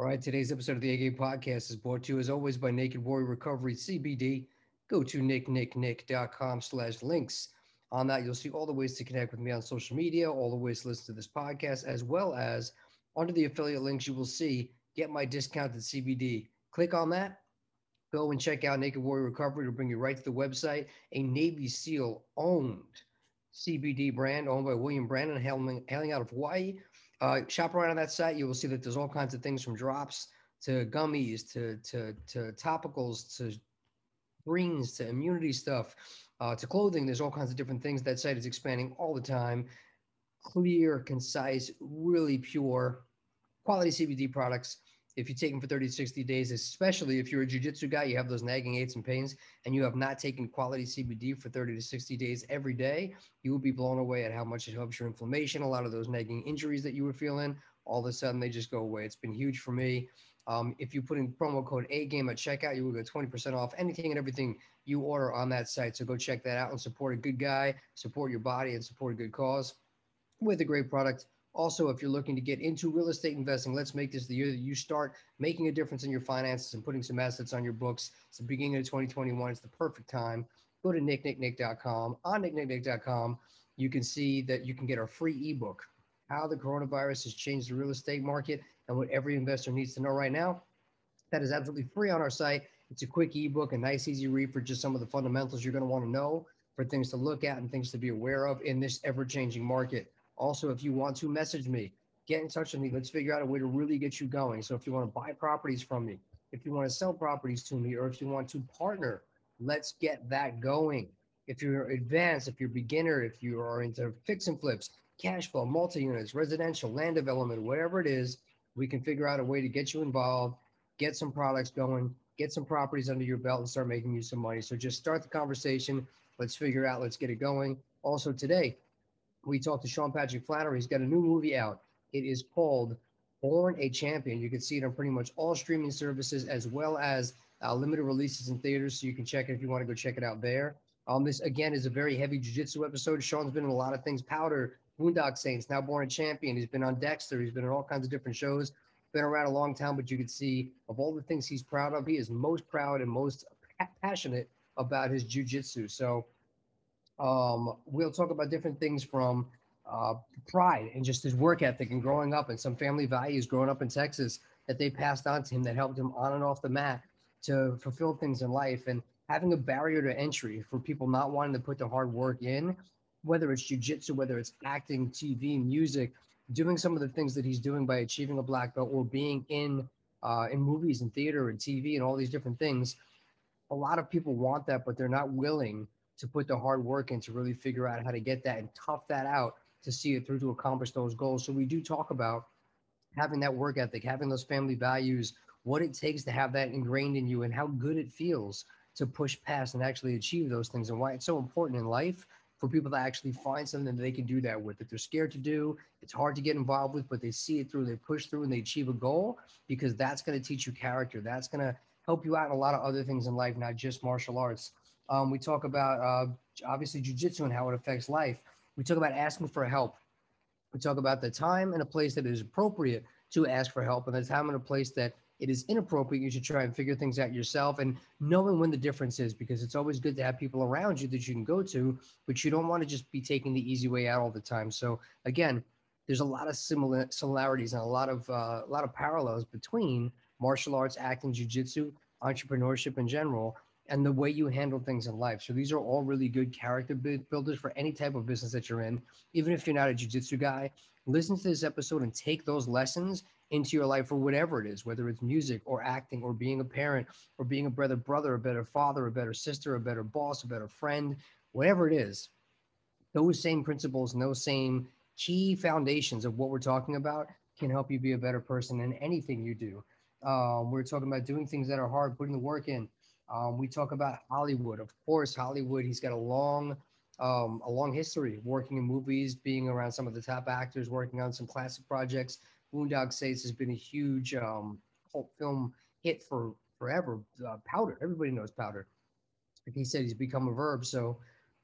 All right, today's episode of the A Podcast is brought to you as always by Naked Warrior Recovery CBD. Go to nicknicknick.com slash links. On that, you'll see all the ways to connect with me on social media, all the ways to listen to this podcast, as well as under the affiliate links, you will see get my discounted CBD. Click on that. Go and check out Naked Warrior Recovery. It'll bring you right to the website. A Navy SEAL owned CBD brand owned by William Brandon, hailing out of Hawaii. Uh, shop around on that site. You will see that there's all kinds of things from drops to gummies to to to topicals to greens to immunity stuff uh, to clothing. There's all kinds of different things. That site is expanding all the time. Clear, concise, really pure, quality CBD products. If you take them for 30 to 60 days, especially if you're a jujitsu guy, you have those nagging aches and pains, and you have not taken quality CBD for 30 to 60 days every day, you will be blown away at how much it helps your inflammation. A lot of those nagging injuries that you were feeling, all of a sudden they just go away. It's been huge for me. Um, if you put in promo code A game at checkout, you will get 20% off anything and everything you order on that site. So go check that out and support a good guy, support your body, and support a good cause with a great product. Also, if you're looking to get into real estate investing, let's make this the year that you start making a difference in your finances and putting some assets on your books. It's the beginning of 2021. It's the perfect time. Go to nicknicknick.com. On nicknicknick.com, you can see that you can get our free ebook, How the Coronavirus Has Changed the Real Estate Market and What Every Investor Needs to Know Right Now. That is absolutely free on our site. It's a quick ebook, a nice, easy read for just some of the fundamentals you're going to want to know for things to look at and things to be aware of in this ever changing market. Also, if you want to message me, get in touch with me. Let's figure out a way to really get you going. So, if you want to buy properties from me, if you want to sell properties to me, or if you want to partner, let's get that going. If you're advanced, if you're beginner, if you are into fix and flips, cash flow, multi units, residential, land development, whatever it is, we can figure out a way to get you involved, get some products going, get some properties under your belt, and start making you some money. So, just start the conversation. Let's figure out, let's get it going. Also, today, we talked to Sean Patrick Flanery. He's got a new movie out. It is called Born a Champion. You can see it on pretty much all streaming services as well as uh, limited releases in theaters. So you can check it if you want to go check it out there. Um, this again is a very heavy jiu-jitsu episode. Sean's been in a lot of things. Powder, Boondock Saints, now born a champion. He's been on Dexter. He's been in all kinds of different shows. Been around a long time, but you can see of all the things he's proud of, he is most proud and most passionate about his jiu-jitsu. So um, we'll talk about different things from uh, pride and just his work ethic and growing up and some family values growing up in Texas that they passed on to him that helped him on and off the mat to fulfill things in life and having a barrier to entry for people not wanting to put the hard work in, whether it's jujitsu, whether it's acting, TV, music, doing some of the things that he's doing by achieving a black belt or being in uh, in movies and theater and TV and all these different things. A lot of people want that, but they're not willing to put the hard work in to really figure out how to get that and tough that out to see it through to accomplish those goals. So we do talk about having that work ethic, having those family values, what it takes to have that ingrained in you and how good it feels to push past and actually achieve those things and why it's so important in life for people to actually find something that they can do that with. That they're scared to do it's hard to get involved with but they see it through they push through and they achieve a goal because that's going to teach you character. That's going to help you out in a lot of other things in life not just martial arts um, we talk about uh, obviously jujitsu and how it affects life. We talk about asking for help. We talk about the time and a place that is appropriate to ask for help, and the time and a place that it is inappropriate. You should try and figure things out yourself and knowing when the difference is because it's always good to have people around you that you can go to, but you don't want to just be taking the easy way out all the time. So again, there's a lot of similar similarities and a lot of uh, a lot of parallels between martial arts, acting, jujitsu, entrepreneurship in general and the way you handle things in life. So these are all really good character builders for any type of business that you're in. Even if you're not a jiu-jitsu guy, listen to this episode and take those lessons into your life or whatever it is, whether it's music or acting or being a parent or being a better brother, a better father, a better sister, a better boss, a better friend, whatever it is. Those same principles and those same key foundations of what we're talking about can help you be a better person in anything you do. Um, we're talking about doing things that are hard, putting the work in, um, we talk about Hollywood, of course. Hollywood. He's got a long, um, a long history working in movies, being around some of the top actors, working on some classic projects. Boondock Saints has been a huge um, cult film hit for forever. Uh, Powder, everybody knows Powder. Like he said, he's become a verb. So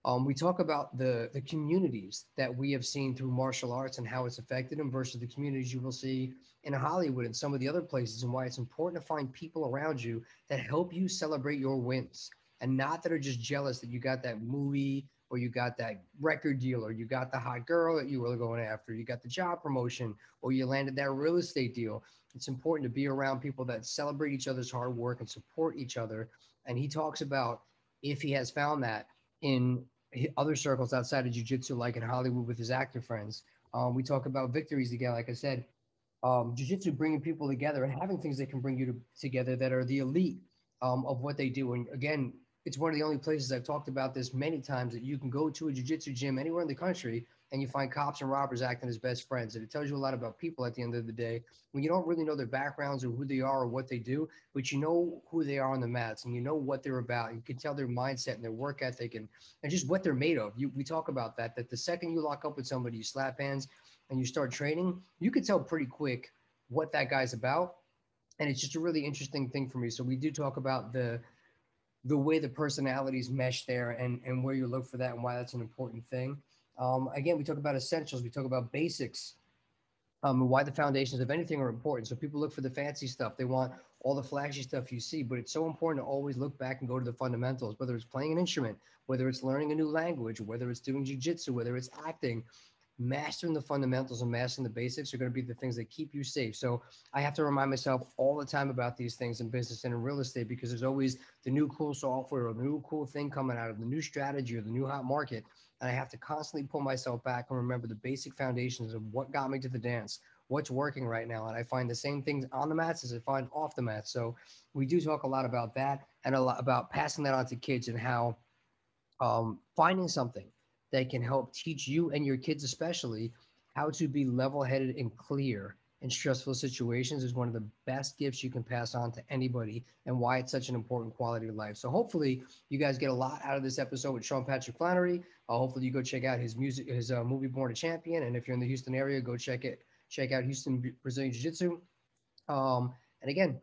Um, we talk about the the communities that we have seen through martial arts and how it's affected them versus the communities you will see in Hollywood and some of the other places, and why it's important to find people around you that help you celebrate your wins and not that are just jealous that you got that movie or you got that record deal or you got the hot girl that you were going after, you got the job promotion or you landed that real estate deal. It's important to be around people that celebrate each other's hard work and support each other. And he talks about if he has found that in other circles outside of jiu-jitsu, like in Hollywood with his actor friends. Um, we talk about victories again, like I said, um, jiu-jitsu bringing people together and having things that can bring you to, together that are the elite um, of what they do. And again, it's one of the only places I've talked about this many times that you can go to a jiu-jitsu gym anywhere in the country and you find cops and robbers acting as best friends. And it tells you a lot about people at the end of the day when you don't really know their backgrounds or who they are or what they do, but you know who they are on the mats and you know what they're about. You can tell their mindset and their work ethic and, and just what they're made of. You, we talk about that, that the second you lock up with somebody, you slap hands and you start training, you can tell pretty quick what that guy's about. And it's just a really interesting thing for me. So we do talk about the the way the personalities mesh there and, and where you look for that and why that's an important thing. Um, again, we talk about essentials, we talk about basics, um, why the foundations of anything are important. So people look for the fancy stuff. They want all the flashy stuff you see, but it's so important to always look back and go to the fundamentals, whether it's playing an instrument, whether it's learning a new language, whether it's doing jujitsu, whether it's acting mastering the fundamentals and mastering the basics are going to be the things that keep you safe. So I have to remind myself all the time about these things in business and in real estate because there's always the new cool software or the new cool thing coming out of the new strategy or the new hot market. And I have to constantly pull myself back and remember the basic foundations of what got me to the dance, what's working right now. And I find the same things on the mats as I find off the mats. So we do talk a lot about that and a lot about passing that on to kids and how um, finding something that can help teach you and your kids, especially, how to be level headed and clear in stressful situations is one of the best gifts you can pass on to anybody and why it's such an important quality of life. So hopefully you guys get a lot out of this episode with Sean Patrick Flanery. Uh, hopefully you go check out his music, his uh, movie Born a Champion. And if you're in the Houston area, go check it, check out Houston Brazilian Jiu Jitsu. Um, and again,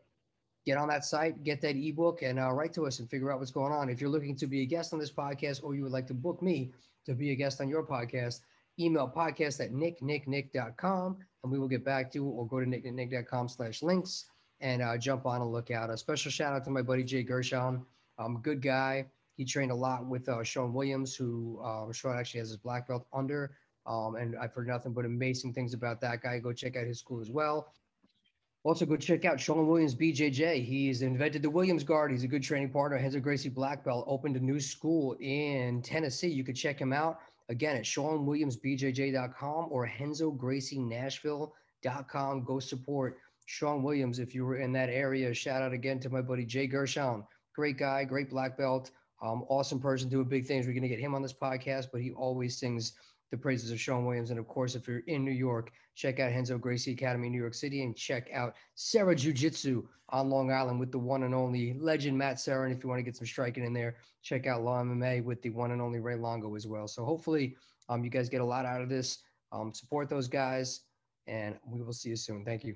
get on that site, get that ebook, and uh, write to us and figure out what's going on. If you're looking to be a guest on this podcast or you would like to book me to be a guest on your podcast, email podcast at nicknicknick.com and we will get back to you or go to nicknicknick.com slash links and uh, jump on and look out. A special shout out to my buddy Jay Gershon. Um, good guy. He trained a lot with uh, Sean Williams, who uh, Sean actually has his black belt under. Um, and I've heard nothing but amazing things about that guy. Go check out his school as well. Also, go check out Sean Williams BJJ. He's invented the Williams Guard. He's a good training partner. Renzo Gracie Black Belt opened a new school in Tennessee. You could check him out again at SeanWilliamsBJJ.com or RenzoGracieNashville.com. Go support Sean Williams if you were in that area. Shout out again to my buddy Jay Gershon. Great guy, great black belt, um, awesome person, doing big things. We're going to get him on this podcast, but he always sings the praises of Sean Williams. And of course, if you're in New York, check out Renzo Gracie Academy New York City and check out Serra Jiu Jitsu on Long Island with the one and only legend Matt Serra. And if you want to get some striking in there, check out Law MMA with the one and only Ray Longo as well. So hopefully, um, you guys get a lot out of this. Um, support those guys, and we will see you soon. Thank you.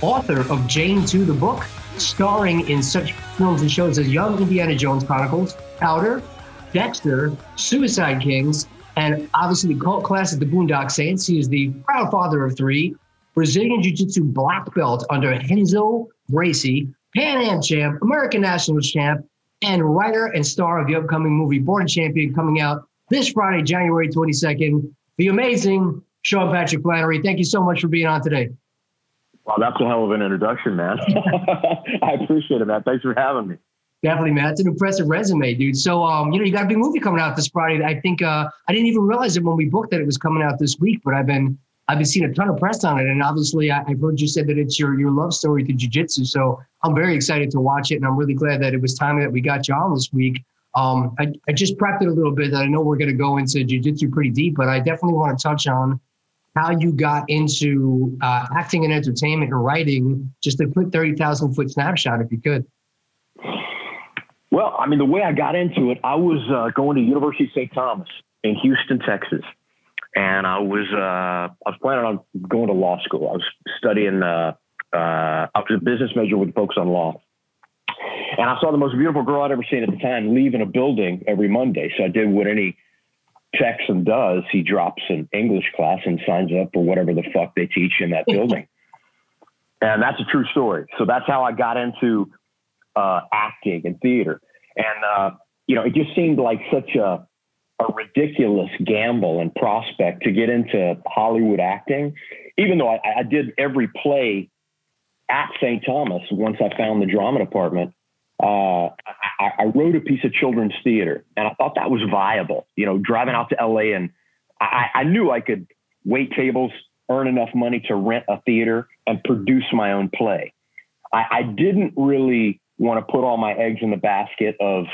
author of Jane 2, the book, starring in such films and shows as Young Indiana Jones Chronicles, Powder, Dexter, Suicide Kings, and obviously the cult classic, The Boondock Saints. He is the proud father of three, Brazilian Jiu Jitsu black belt under Renzo Gracie, Pan Am champ, American National champ, and writer and star of the upcoming movie Born Champion coming out this Friday, January 22nd. The amazing Sean Patrick Flanery. Thank you so much for being on today. Wow, that's a hell of an introduction, man. I appreciate it, man. Thanks for having me. Definitely, man. That's an impressive resume, dude. So, um, you know, you got a big movie coming out this Friday. I think uh, I didn't even realize it when we booked that it was coming out this week, but I've been I've been seeing a ton of press on it, and obviously, I, have heard you said that it's your your love story to jujitsu. So, I'm very excited to watch it, and I'm really glad that it was time that we got you on this week. Um, I, I just prepped it a little bit. That I know we're going to go into jujitsu pretty deep, but I definitely want to touch on how you got into uh, acting and entertainment and writing. Just a quick thirty thousand foot snapshot, if you could. Well, I mean, the way I got into it, I was uh, going to University of St. Thomas in Houston, Texas, and I was uh, I was planning on going to law school. I was studying. Uh, uh I was a business major with focus on law, and I saw the most beautiful girl I'd ever seen at the time leaving a building every Monday. So I did what any Texan does. He drops an English class and signs up for whatever the fuck they teach in that building. and that's a true story. So that's how I got into uh, acting and theater. And, uh, you know, it just seemed like such a, a ridiculous gamble and prospect to get into Hollywood acting, even though I, I did every play at St. Thomas once I found the drama department. Uh, I, I, wrote a piece of children's theater and I thought that was viable. You know, driving out to LA and I, I knew I could wait tables, earn enough money to rent a theater and produce my own play. I, I didn't really want to put all my eggs in the basket of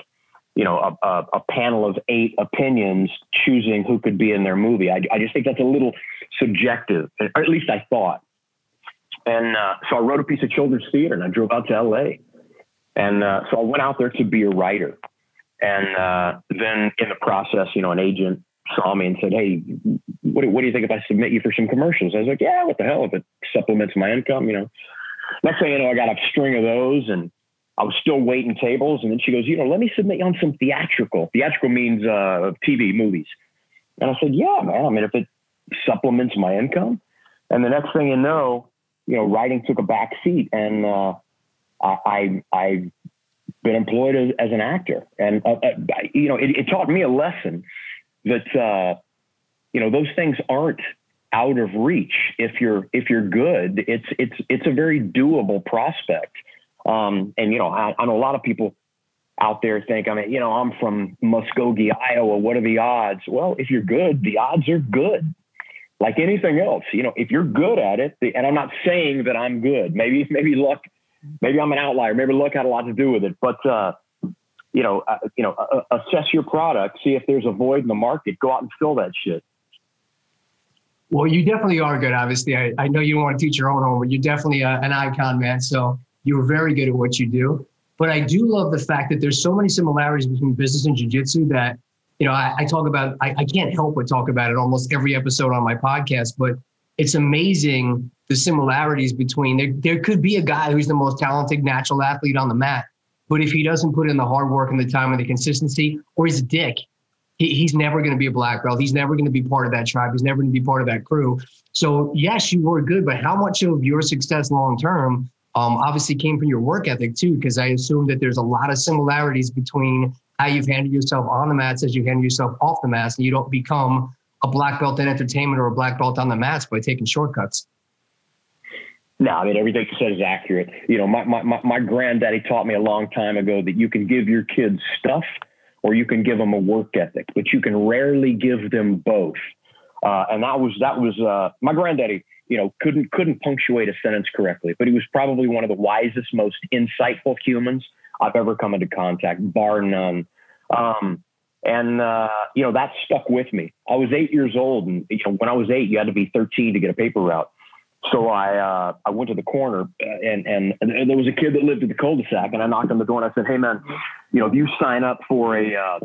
you know a, a, a, panel of eight opinions choosing who could be in their movie. I, I just think that's a little subjective, or at least I thought. And uh, so I wrote a piece of children's theater, and I drove out to L.A. And uh, so I went out there to be a writer. And uh, then in the process, you know, an agent saw me and said, "Hey, what, what do you think if I submit you for some commercials?" I was like, "Yeah, what the hell? If it supplements my income, you know." Next thing you know, I got a string of those, and I was still waiting tables, and then she goes, you know, let me submit you on some theatrical. Theatrical means uh, TV movies. And I said, yeah, man. I mean, if it supplements my income, and the next thing you know, you know, writing took a back seat, and uh, I, I have been employed as, as, an actor, and uh, uh you know, it, it, taught me a lesson that uh, you know those things aren't out of reach if you're if you're good. It's it's it's a very doable prospect. Um, and you know, I, I know a lot of people out there think, I mean, you know, I'm from Muskogee, Iowa. What are the odds? Well, if you're good, the odds are good. Like anything else, you know, if you're good at it, the, and I'm not saying that I'm good. Maybe, maybe luck, maybe I'm an outlier. Maybe luck had a lot to do with it. But uh, you know, uh, you know, uh, assess your product, see if there's a void in the market, go out and fill that shit. Well, you definitely are good. Obviously, I, I know you want to teach your own home, but you're definitely a, an icon, man. So you're very good at what you do. But I do love the fact that there's so many similarities between business and jujitsu that, you know, I, I talk about, I, I can't help but talk about it almost every episode on my podcast, but it's amazing the similarities between there, there could be a guy who's the most talented natural athlete on the mat, but if he doesn't put in the hard work and the time and the consistency, or he's a dick, he, he's never going to be a black belt. He's never going to be part of that tribe. He's never going to be part of that crew. So yes, you were good, but how much of your success long term um, obviously came from your work ethic too, because I assume that there's a lot of similarities between how you've handled yourself on the mats as you handle yourself off the mats, and you don't become a black belt in entertainment or a black belt on the mats by taking shortcuts. No, I mean everything you said is accurate. You know, my, my my my granddaddy taught me a long time ago that you can give your kids stuff or you can give them a work ethic, but you can rarely give them both. Uh, and that was that was uh, my granddaddy you know, couldn't couldn't punctuate a sentence correctly, but he was probably one of the wisest, most insightful humans I've ever come into contact, bar none. Um, and uh, you know that stuck with me. I was eight years old, and you know when I was eight, you had to be 13 to get a paper route. So I uh, I went to the corner, uh, and, and, and there was a kid that lived in the cul-de-sac, and I knocked on the door and I said, "Hey man, you know if you sign up for a uh,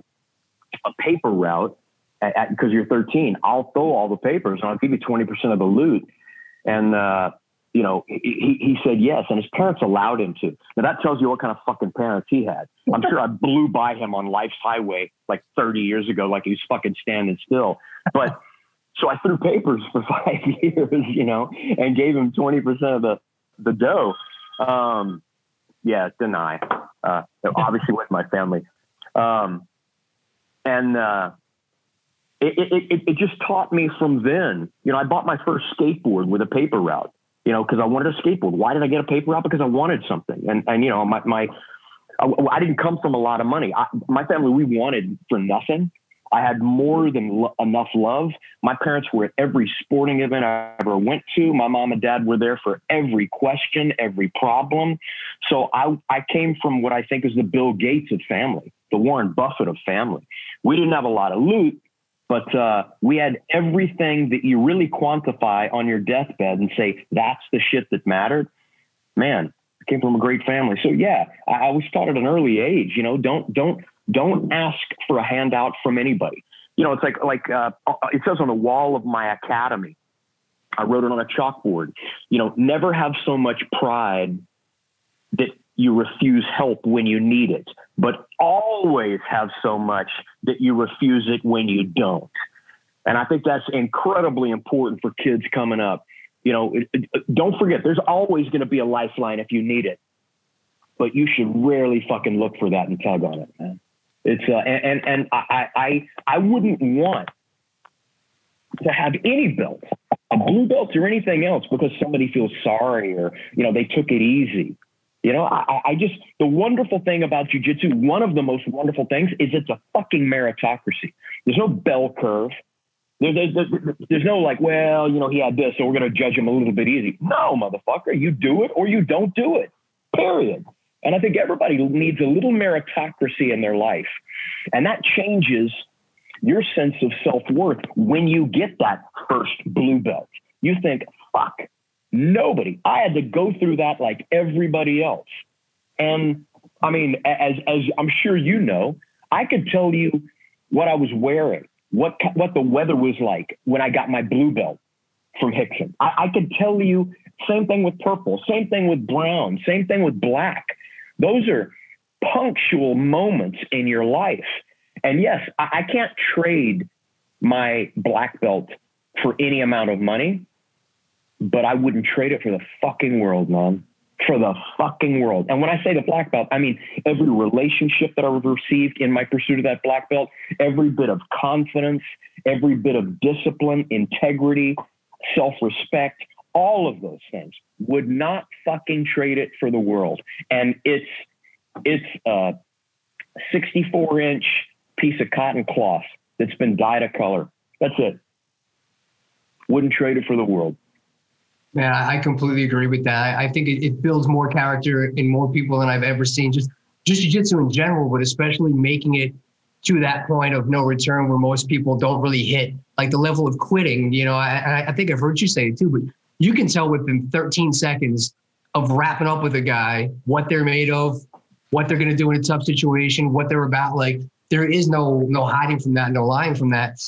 a paper route because you're 13, I'll throw all the papers and I'll give you 20% of the loot." And, uh, you know, he, he said yes, and his parents allowed him to. Now that tells you what kind of fucking parents he had. I'm sure I blew by him on life's highway like 30 years ago, like he was fucking standing still. But so I threw papers for five years, you know, and gave him 20% of the the dough. Um, yeah, deny. Uh, obviously with my family. Um, and uh, it, it, it, just taught me from then. You know, I bought my first skateboard with a paper route, you know, because I wanted a skateboard. Why did I get a paper route? Because I wanted something. And, and you know, my, my, I, I didn't come from a lot of money. I, my family, we wanted for nothing. I had more than lo- enough love. My parents were at every sporting event I ever went to. My mom and dad were there for every question, every problem. So I, I came from what I think is the Bill Gates of family, the Warren Buffett of family. We didn't have a lot of loot, but uh, we had everything that you really quantify on your deathbed and say, that's the shit that mattered. Man, I came from a great family. So yeah, I, I was taught at an early age, you know, don't, don't, don't ask for a handout from anybody. You know, it's like, like, uh, it says on the wall of my academy, I wrote it on a chalkboard, you know, never have so much pride that you refuse help when you need it, but always have so much that you refuse it when you don't. And I think that's incredibly important for kids coming up. You know, it, it, don't forget, there's always going to be a lifeline if you need it, but you should rarely fucking look for that and tug on it, man. It's uh, and and, and I, I I wouldn't want to have any belt, a blue belt or anything else, because somebody feels sorry or you know they took it easy. You know, I, I just, the wonderful thing about jujitsu, one of the most wonderful things is it's a fucking meritocracy. There's no bell curve. There, there, there, there's no like, well, you know, he had this, so we're going to judge him a little bit easy. No, motherfucker, you do it or you don't do it, period. And I think everybody needs a little meritocracy in their life. And that changes your sense of self worth when you get that first blue belt. You think, fuck, Nobody. I had to go through that like everybody else. And I mean, as as I'm sure you know, I could tell you what I was wearing, what what the weather was like when I got my blue belt from Rickson. I, I could tell you same thing with purple, same thing with brown, same thing with black. Those are punctual moments in your life. And yes, I, I can't trade my black belt for any amount of money but I wouldn't trade it for the fucking world, man. For the fucking world. And when I say the black belt, I mean every relationship that I've received in my pursuit of that black belt, every bit of confidence, every bit of discipline, integrity, self respect, all of those things would not fucking trade it for the world. And it's, it's a 64 inch piece of cotton cloth that's been dyed a color. That's it. Wouldn't trade it for the world. Yeah, I completely agree with that. I, think it, it, builds more character in more people than I've ever seen. Just just jiu-jitsu in general, but especially making it to that point of no return where most people don't really hit like the level of quitting. You know, I, I think I've heard you say it too, but you can tell within 13 seconds of wrapping up with a guy what they're made of, what they're going to do in a tough situation, what they're about. Like there is no no hiding from that, no lying from that.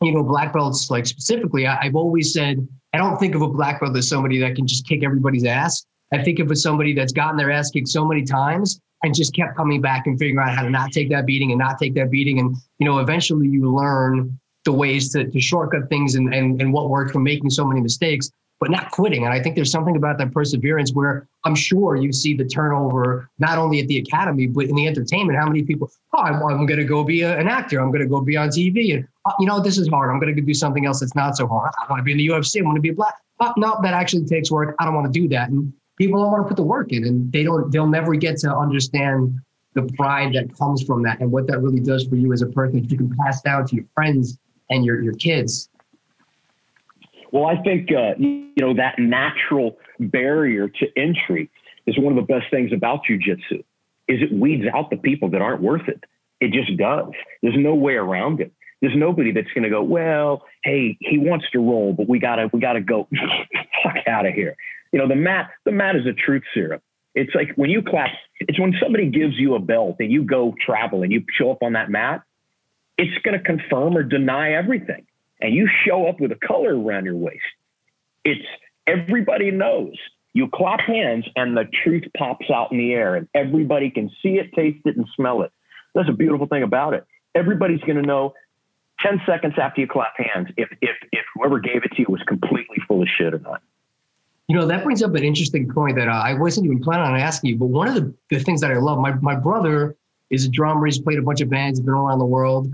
You know, black belts like specifically, I, I've always said I don't think of a black belt as somebody that can just kick everybody's ass. I think of as somebody that's gotten their ass kicked so many times and just kept coming back and figuring out how to not take that beating and not take that beating. And, you know, eventually you learn the ways to, to shortcut things and, and, and what worked from making so many mistakes but not quitting. And I think there's something about that perseverance where I'm sure you see the turnover, not only at the academy, but in the entertainment. How many people, oh, I'm, I'm going to go be a, an actor. I'm going to go be on TV. And, you know, this is hard. I'm going to do something else that's not so hard. I want to be in the UFC. I want to be a black. No, that actually takes work. I don't want to do that. And people don't want to put the work in and they don't, they'll never get to understand the pride that comes from that and what that really does for you as a person that you can pass down to your friends and your, your kids. Well, I think uh, you know that natural barrier to entry is one of the best things about jujitsu. Is it weeds out the people that aren't worth it? It just does. There's no way around it. There's nobody that's going to go, well, hey, he wants to roll, but we gotta we gotta go fuck out of here. You know, the mat the mat is a truth serum. It's like when you clap. It's when somebody gives you a belt and you go travel and you show up on that mat. It's going to confirm or deny everything and you show up with a color around your waist, it's everybody knows. You clap hands and the truth pops out in the air and everybody can see it, taste it, and smell it. That's a beautiful thing about it. Everybody's going to know 10 seconds after you clap hands if, if, if whoever gave it to you was completely full of shit or not. You know, that brings up an interesting point that uh, I wasn't even planning on asking you, but one of the, the things that I love, my, my brother is a drummer. He's played a bunch of bands, been all around the world.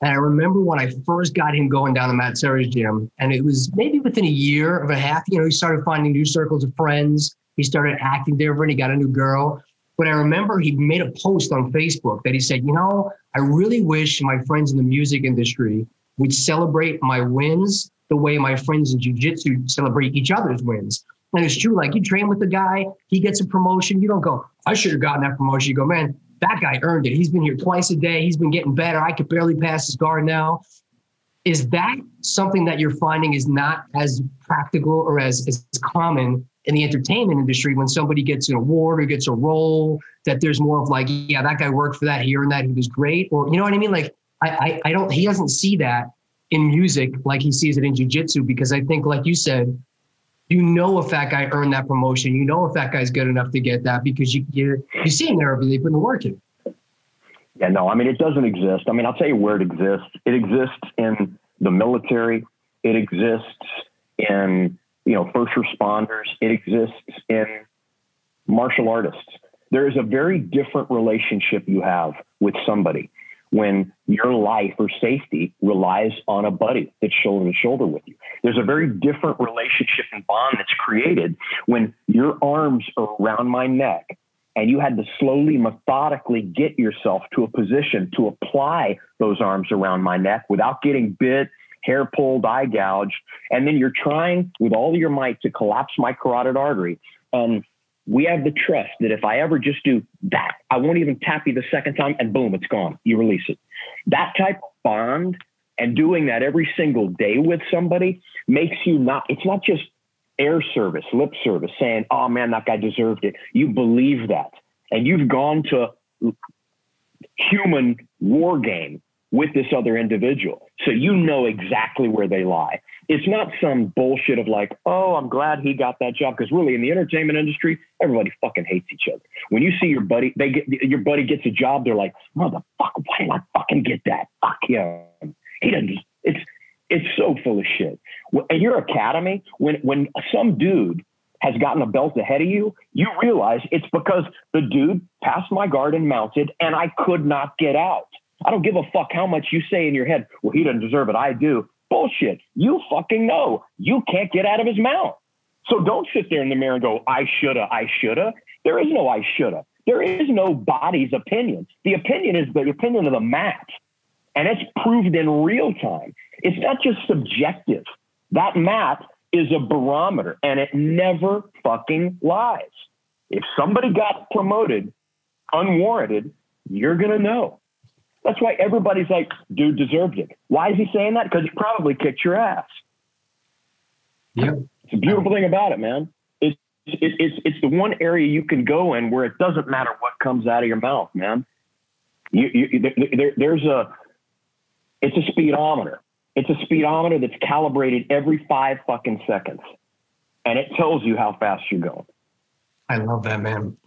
And I remember when I first got him going down the Matt Serras gym, and it was maybe within a year of a half, you know, he started finding new circles of friends. He started acting different. He got a new girl. But I remember he made a post on Facebook that he said, you know, I really wish my friends in the music industry would celebrate my wins the way my friends in jujitsu celebrate each other's wins. And it's true, like you train with the guy, he gets a promotion. You don't go, I should have gotten that promotion. You go, man, that guy earned it. He's been here twice a day. He's been getting better. I could barely pass his guard now. Is that something that you're finding is not as practical or as, as common in the entertainment industry when somebody gets an award or gets a role that there's more of like, yeah, that guy worked for that here and that he was great, or you know what I mean? Like, I, I, I don't. He doesn't see that in music like he sees it in jujitsu because I think, like you said, you know if that guy earned that promotion, you know if that guy's good enough to get that because you you you see him there every day putting the work in. Yeah, no, I mean it doesn't exist. I mean, I'll tell you where it exists. It exists in the military. It exists in you know first responders. It exists in martial artists. There is a very different relationship you have with somebody when your life or safety relies on a buddy that's shoulder to shoulder with you. There's a very different relationship and bond that's created when your arms are around my neck and you had to slowly, methodically get yourself to a position to apply those arms around my neck without getting bit, hair pulled, eye gouged. And then you're trying with all your might to collapse my carotid artery. And we have the trust that if I ever just do that, I won't even tap you the second time and boom, it's gone. You release it. That type of bond and doing that every single day with somebody makes you not, it's not just air service, lip service, saying, oh man, that guy deserved it. You believe that. And you've gone to human war game with this other individual. So you know exactly where they lie it's not some bullshit of like, oh, I'm glad he got that job. Because really, in the entertainment industry, everybody fucking hates each other. When you see your buddy, they get your buddy gets a job, they're like, motherfucker, why did I fucking get that? Fuck him. He doesn't. It's it's so full of shit. And your academy, when when some dude has gotten a belt ahead of you, you realize it's because the dude passed my guard and mounted, and I could not get out. I don't give a fuck how much you say in your head, well, he doesn't deserve it. I do. Bullshit. You fucking know. You can't get out of his mouth. So don't sit there in the mirror and go, I shoulda, I shoulda. There is no I shoulda. There is no body's opinion. The opinion is the opinion of the mat. And it's proved in real time. It's not just subjective. That mat is a barometer and it never fucking lies. If somebody got promoted unwarranted, you're going to know. That's why everybody's like, dude deserved it. Why is he saying that? Because he probably kicked your ass. Yeah. It's a beautiful thing about it, man. It's, it's, it's, it's the one area you can go in where it doesn't matter what comes out of your mouth, man. You, you, there, there's a, it's a speedometer. It's a speedometer that's calibrated every five fucking seconds. And it tells you how fast you're going. I love that, man.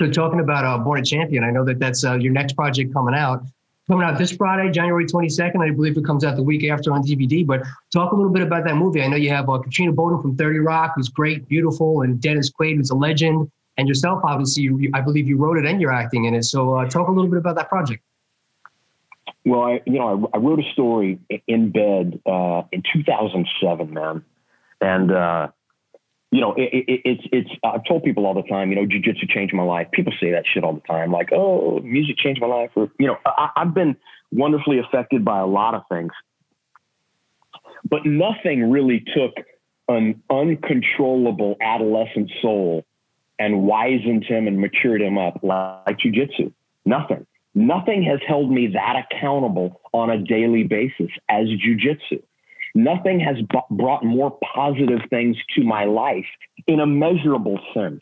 So talking about uh, Born a Champion, I know that that's uh, your next project coming out. Coming out this Friday, January 22nd. I believe it comes out the week after on DVD. But talk a little bit about that movie. I know you have uh, Katrina Bowden from 30 Rock, who's great, beautiful, and Dennis Quaid, who's a legend, and yourself, obviously. You, I believe you wrote it and you're acting in it. So uh, talk a little bit about that project. Well, I, you know, I, I wrote a story in bed uh, in 2007, man, and uh, you know, it, it, it's it's. I've told people all the time, you know, jujitsu changed my life. People say that shit all the time, like, oh, music changed my life, or you know, I, I've been wonderfully affected by a lot of things, but nothing really took an uncontrollable adolescent soul and wizened him and matured him up like jujitsu. Nothing. Nothing has held me that accountable on a daily basis as jujitsu. Nothing has b- brought more positive things to my life in a measurable sense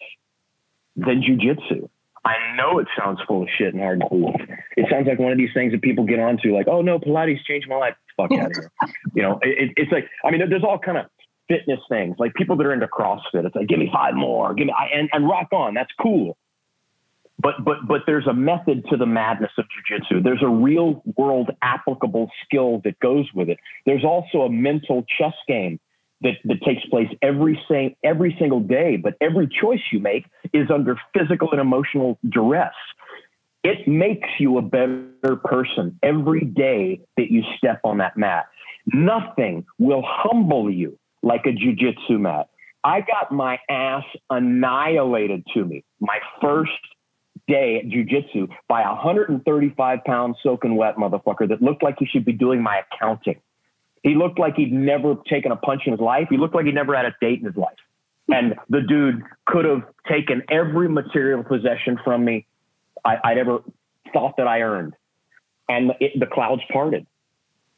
than jujitsu. I know it sounds full of shit and hard to believe. It sounds like one of these things that people get onto, like, oh no, Pilates changed my life. Fuck out of here. You know, it, it's like, I mean, there's all kind of fitness things, like people that are into CrossFit. It's like, give me five more, give me, and, and rock on. That's cool but but but there's a method to the madness of jujitsu. There's a real world applicable skill that goes with it. There's also a mental chess game that, that takes place every same every single day, but every choice you make is under physical and emotional duress. It makes you a better person every day that you step on that mat. Nothing will humble you like a jujitsu mat. I got my ass annihilated to me my first day at jujitsu by a 135 pound soaking wet motherfucker that looked like he should be doing my accounting. He looked like he'd never taken a punch in his life. He looked like he never had a date in his life. And the dude could have taken every material possession from me I, would ever thought that I earned. And it, the clouds parted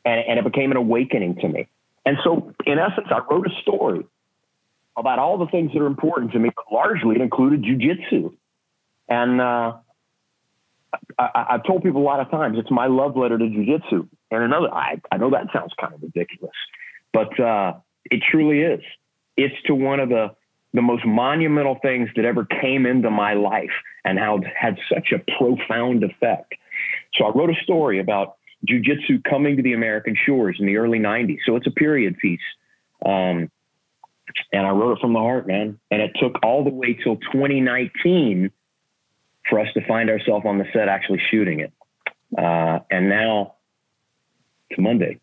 and, and it became an awakening to me. And so, in essence, I wrote a story about all the things that are important to me, but largely it included jujitsu. And uh, I, have told people a lot of times it's my love letter to jujitsu. And another, I, I know that sounds kind of ridiculous, but uh, it truly is. It's to one of the the most monumental things that ever came into my life and how it had such a profound effect. So I wrote a story about jujitsu coming to the American shores in the early 90s. So it's a period piece. Um, and I wrote it from the heart, man. And it took all the way till 2019 for us to find ourselves on the set actually shooting it. Uh, and now it's Monday.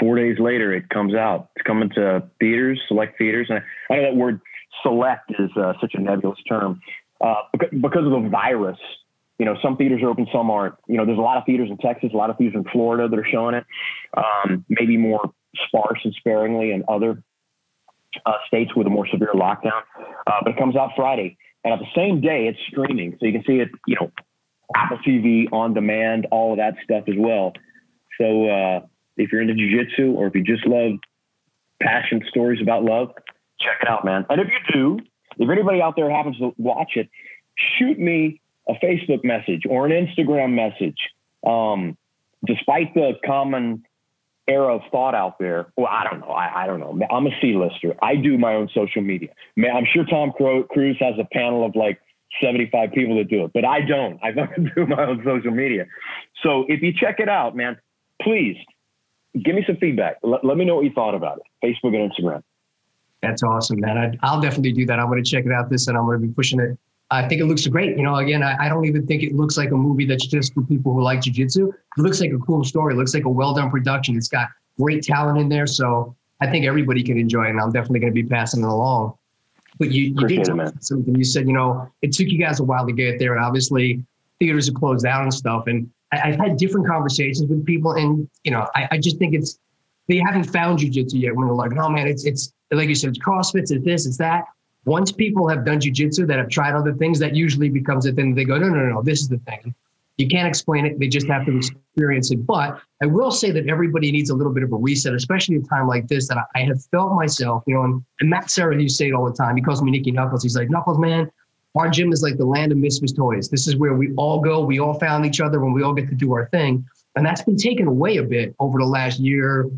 Four days later, it comes out. It's coming to theaters, select theaters. And I know that word select is uh, such a nebulous term uh, because of the virus. You know, some theaters are open, some aren't. You know, there's a lot of theaters in Texas, a lot of theaters in Florida that are showing it. Um, maybe more sparse and sparingly in other uh, states with a more severe lockdown. Uh, but it comes out Friday, and at the same day, it's streaming, so you can see it. You know, Apple TV on demand, all of that stuff as well. So uh, if you're into jujitsu or if you just love passion stories about love, check it out, man. And if you do, if anybody out there happens to watch it, shoot me a Facebook message or an Instagram message. Um, despite the common era of thought out there, well, I don't know. I, I don't know. I'm a C-lister. I do my own social media. Man, I'm sure Tom Cruise has a panel of like 75 people that do it, but I don't. I fucking do my own social media. So if you check it out, man, please give me some feedback. Let, me know what you thought about it. Facebook and Instagram. That's awesome, man. I, will definitely do that. I'm going to check it out this and I'm going to be pushing it. I think it looks great. You know, again, I, I, don't even think it looks like a movie that's just for people who like jujitsu. It looks like a cool story. It looks like a well done production. It's got great talent in there. So I think everybody can enjoy it. And I'm definitely going to be passing it along. But you, you did something. You said, you know, it took you guys a while to get there. And obviously, theaters are closed down and stuff. And I, have had different conversations with people. And, you know, I, I just think it's, they haven't found jujitsu yet when they're like, oh man, it's, it's, like you said, it's CrossFit, it's this, it's that. Once people have done jujitsu that have tried other things, that usually becomes a thing. They go, no, no, no, no, this is the thing. You can't explain it. They just have to experience it. But I will say that everybody needs a little bit of a reset, especially a time like this. That I, I have felt myself, you know, and, and Matt Serra, you say it all the time. He calls me Nicky Knuckles. He's like, Knuckles, man, our gym is like the land of misfit toys. This is where we all go. We all found each other when we all get to do our thing. And that's been taken away a bit over the last year,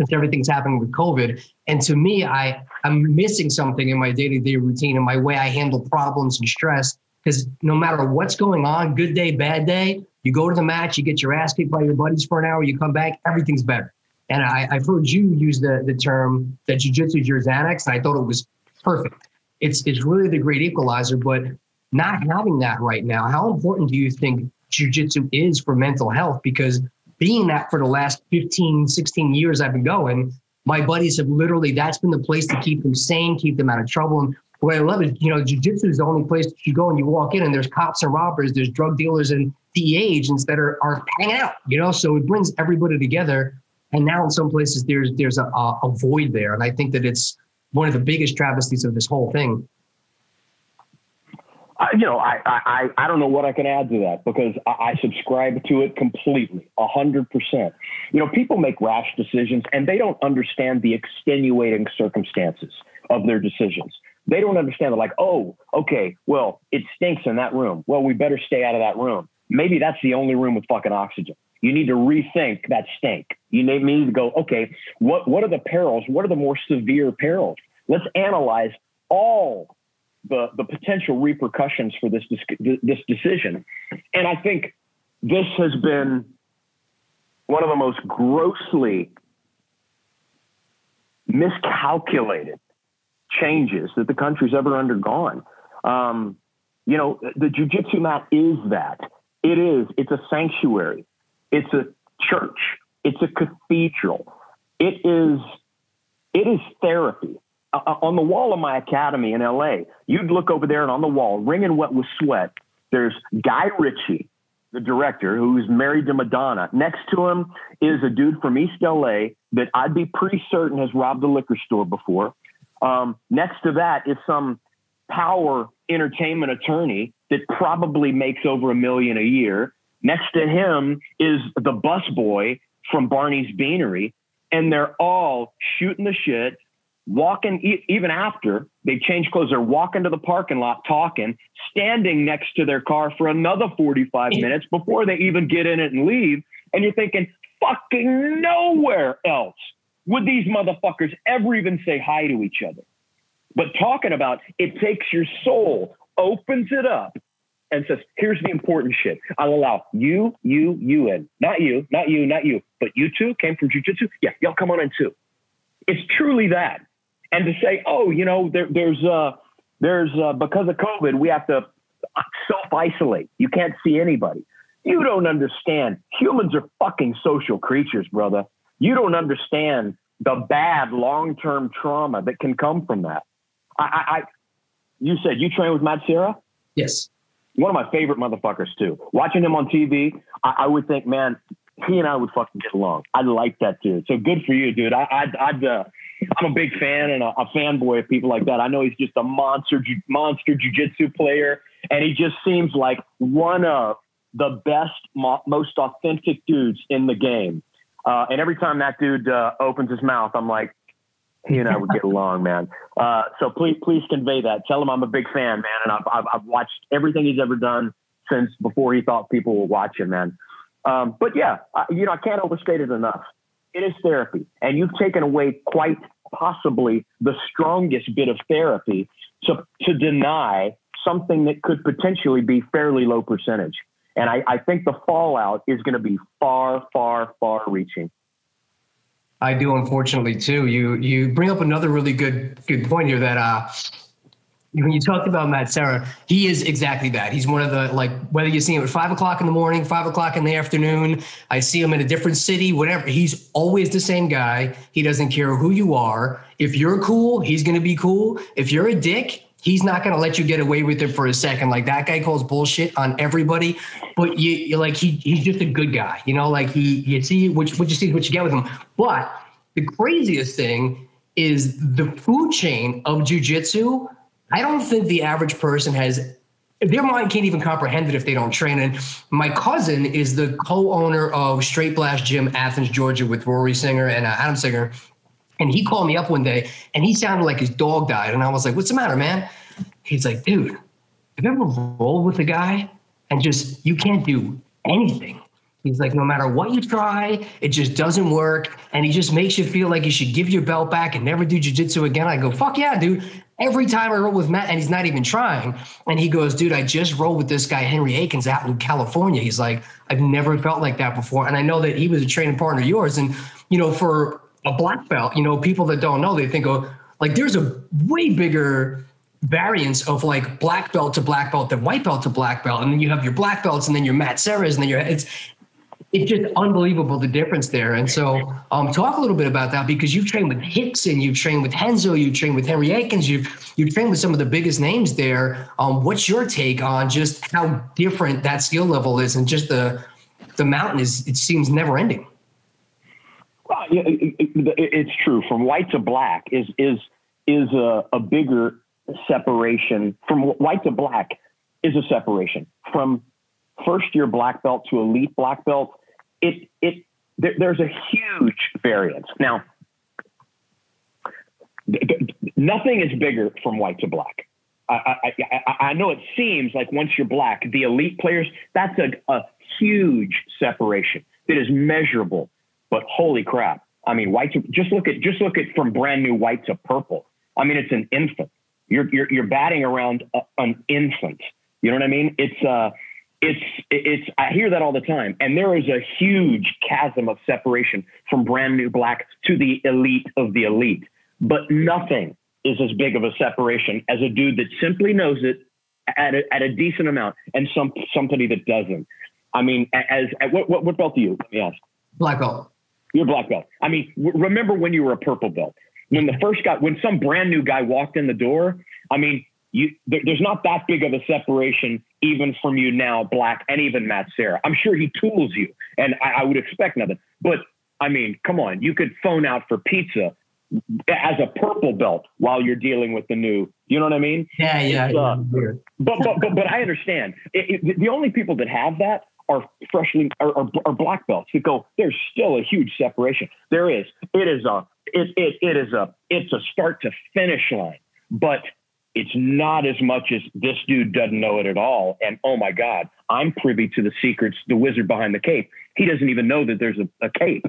since everything's happening with COVID. And to me, I I'm missing something in my day-to-day routine and my way I handle problems and stress. Because no matter what's going on, good day, bad day, you go to the match, you get your ass kicked by your buddies for an hour, you come back, everything's better. And I, have heard you use the the term that jujitsu is your Xanax, and I thought it was perfect. It's it's really the great equalizer, but not having that right now, how important do you think jujitsu is for mental health? Because being that for the last 15, 16 years I've been going, my buddies have literally, that's been the place to keep them sane, keep them out of trouble. And what I love is, you know, jujitsu is the only place that you go and you walk in and there's cops and robbers, there's drug dealers and DEA agents that are, are hanging out, you know, so it brings everybody together. And now in some places there's, there's a, a void there. And I think that it's one of the biggest travesties of this whole thing you know, I, I, I don't know what I can add to that because I, I subscribe to it completely, a hundred percent. You know, people make rash decisions and they don't understand the extenuating circumstances of their decisions. They don't understand. Like, oh, okay, well, it stinks in that room. Well, we better stay out of that room. Maybe that's the only room with fucking oxygen. You need to rethink that stink. You need to go, okay, what, what are the perils? What are the more severe perils? Let's analyze all the the potential repercussions for this this decision. And I think this has been one of the most grossly miscalculated changes that the country's ever undergone. Um, you know, the jujitsu mat is that. It is. It's a sanctuary. It's a church. It's a cathedral. It is. It is therapy. Uh, on the wall of my academy in LA, you'd look over there and on the wall, wringing wet with sweat, There's Guy Ritchie, the director, who's married to Madonna. Next to him is a dude from East LA that I'd be pretty certain has robbed a liquor store before. Um, next to that is some power entertainment attorney that probably makes over a million a year. Next to him is the busboy from Barney's Beanery, and they're all shooting the shit, walking even after they change clothes. They're walking to the parking lot, talking, standing next to their car for another 45 minutes before they even get in it and leave. And you're thinking, fucking nowhere else would these motherfuckers ever even say hi to each other. But talking about it takes your soul, opens it up, and says, here's the important shit. I'll allow you, you, you in. Not you, not you, not you. But you two came from jujitsu? Yeah, y'all come on in too. It's truly that. And to say, oh, you know, there, there's uh there's uh, because of COVID, we have to self isolate. You can't see anybody. You don't understand. Humans are fucking social creatures, brother. You don't understand the bad long term trauma that can come from that. I, I, I, you said you train with Matt Serra? Yes. One of my favorite motherfuckers too. Watching him on TV, I, I would think, man, he and I would fucking get along. I like that dude. So good for you, dude. I, I'd, I'd uh, I'm a big fan and a, a fanboy of people like that. I know he's just a monster, monster jujitsu player, and he just seems like one of the best, mo- most authentic dudes in the game. Uh, and every time that dude uh, opens his mouth, I'm like, he and I would get along, man. Uh, so please, please convey that. Tell him I'm a big fan, man, and I've, I've, I've watched everything he's ever done since before he thought people would watch him, man. Um, but yeah, I, you know, I can't overstate it enough. It is therapy, and you've taken away quite possibly the strongest bit of therapy to to deny something that could potentially be fairly low percentage. And I, I think the fallout is going to be far, far, far reaching. I do, unfortunately, too. You you bring up another really good good point here that uh, when you talked about Matt Serra, he is exactly that. He's one of the like whether you see him at five o'clock in the morning, five o'clock in the afternoon, I see him in a different city, whatever. He's always the same guy. He doesn't care who you are. If you're cool, he's gonna be cool. If you're a dick, he's not going to let you get away with it for a second. Like that guy calls bullshit on everybody, but you, you like he he's just a good guy. You know, like he you see what what you see what you get with him. But the craziest thing is the food chain of jujitsu. I don't think the average person has. Their mind can't even comprehend it if they don't train. And my cousin is the co-owner of Straight Blast Gym, Athens, Georgia, with Rory Singer and uh, Adam Singer and he called me up one day and he sounded like his dog died. And I was like, what's the matter, man? He's like, dude, have you ever rolled with a guy and just, you can't do anything? He's like, no matter what you try, it just doesn't work. And he just makes you feel like you should give your belt back and never do jujitsu again. I go, fuck yeah, dude. Every time I roll with Matt, and he's not even trying. And he goes, dude, I just rolled with this guy, Henry Akins, out in California. He's like, I've never felt like that before. And I know that he was a training partner of yours. And, you know, for a black belt, you know, people that don't know, they think, oh, like there's a way bigger variance of like black belt to black belt than white belt to black belt. And then you have your black belts and then your Matt Serras and then your, it's, it's just unbelievable the difference there. And so, um, talk a little bit about that because you've trained with Rickson, you've trained with Renzo, you've trained with Henry Akins, you've you've trained with some of the biggest names there. Um, what's your take on just how different that skill level is and just the the mountain is? It seems never ending. Well, it, it, it's true. From white to black is is is a, a bigger separation. From white to black is a separation. From first year black belt to elite black belt, it it there, there's a huge variance. Now, nothing is bigger from white to black. I, I, I, know it seems like once you're black, the elite players, that's a, a huge separation that is measurable but holy crap! I mean, white. To, just look at just look at from brand new white to purple. I mean, it's an infant. You're you're, you're batting around a, an infant. You know what I mean? It's uh, it's it's. I hear that all the time, and there is a huge chasm of separation from brand new black to the elite of the elite. But nothing is as big of a separation as a dude that simply knows it at a, at a decent amount, and some somebody that doesn't. I mean, as, as what, what what belt do you? Let me ask. Black belt. You're black belt. I mean, w- remember when you were a purple belt? When the first guy, when some brand new guy walked in the door, I mean, you there, there's not that big of a separation even from you now, Black, and even Matt Serra. I'm sure he tools you, and I, I would expect nothing. But I mean, come on, you could phone out for pizza as a purple belt while you're dealing with the new. You know what I mean? Yeah, yeah. Uh, but, but but but I understand. It, it, the only people that have that are freshly are, are, are, black belts that go. There's still a huge separation. There is. It is a. It, it it is a. It's a start to finish line, but it's not as much as this dude doesn't know it at all. And oh my God, I'm privy to the secrets, the wizard behind the cape. He doesn't even know that there's a, a cape.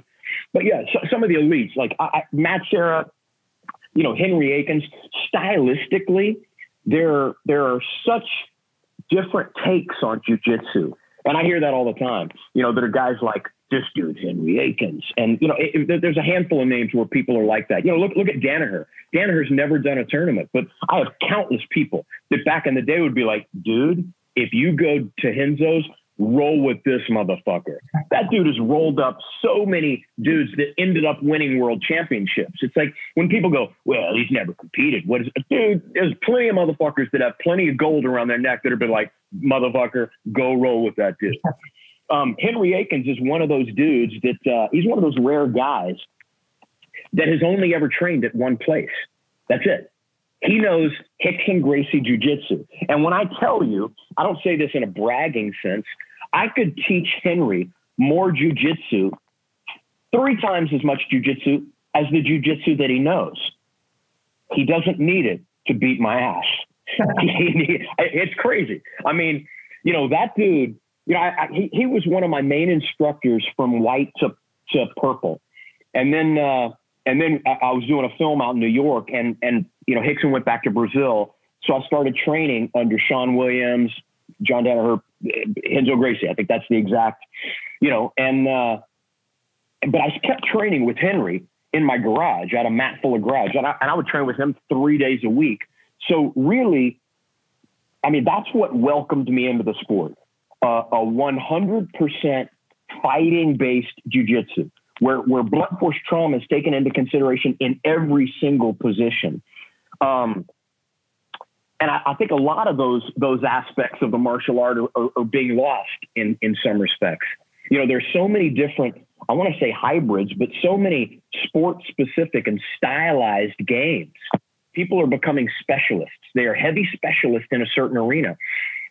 But yeah, so, some of the elites, like I, I, Matt Serra, you know, Henry Akins, stylistically, there, there are such different takes on jujitsu. And I hear that all the time. You know, there are guys like this dude, Henry Akins. And, you know, it, it, there's a handful of names where people are like that. You know, look, look at Danaher. Danaher's never done a tournament, but I have countless people that back in the day would be like, dude, if you go to Renzo's, roll with this motherfucker. That dude has rolled up so many dudes that ended up winning world championships. It's like when people go, well, he's never competed. What is it? Dude, there's plenty of motherfuckers that have plenty of gold around their neck that have been like, motherfucker, go roll with that dude. Um, Henry Akins is one of those dudes that uh, he's one of those rare guys that has only ever trained at one place. That's it. He knows Rickson Gracie Jiu Jitsu. And when I tell you, I don't say this in a bragging sense, I could teach Henry more Jiu Jitsu, three times as much Jiu Jitsu as the Jiu Jitsu that he knows. He doesn't need it to beat my ass. it's crazy. I mean, you know, that dude, you know, I, I, he, he was one of my main instructors from white to, to purple. And then, uh, and then I, I was doing a film out in New York and, and, you know, Rickson went back to Brazil. So I started training under Sean Williams, John Danaher, Renzo Gracie. I think that's the exact, you know, and, uh, but I kept training with Henry in my garage. I had a mat full of garage and I, and I would train with him three days a week. So really, I mean, that's what welcomed me into the sport. A 100% fighting based jujitsu where, where blunt force trauma is taken into consideration in every single position. Um, and I, I, think a lot of those those aspects of the martial art are, are, are, being lost in in some respects. You know, there's so many different I want to say hybrids, but so many sport specific and stylized games. People are becoming specialists. They are heavy specialists in a certain arena,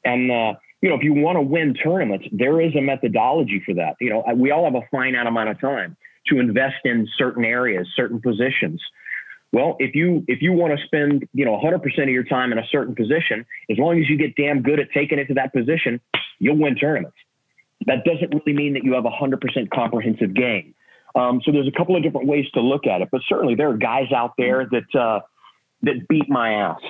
and uh, you know, if you want to win tournaments, there is a methodology for that. You know, we all have a finite amount of time to invest in certain areas, certain positions. Well, if you if you want to spend you know 100% of your time in a certain position, as long as you get damn good at taking it to that position, you'll win tournaments. That doesn't really mean that you have a 100% comprehensive game. Um, so there's a couple of different ways to look at it, but certainly there are guys out there that uh, that beat my ass.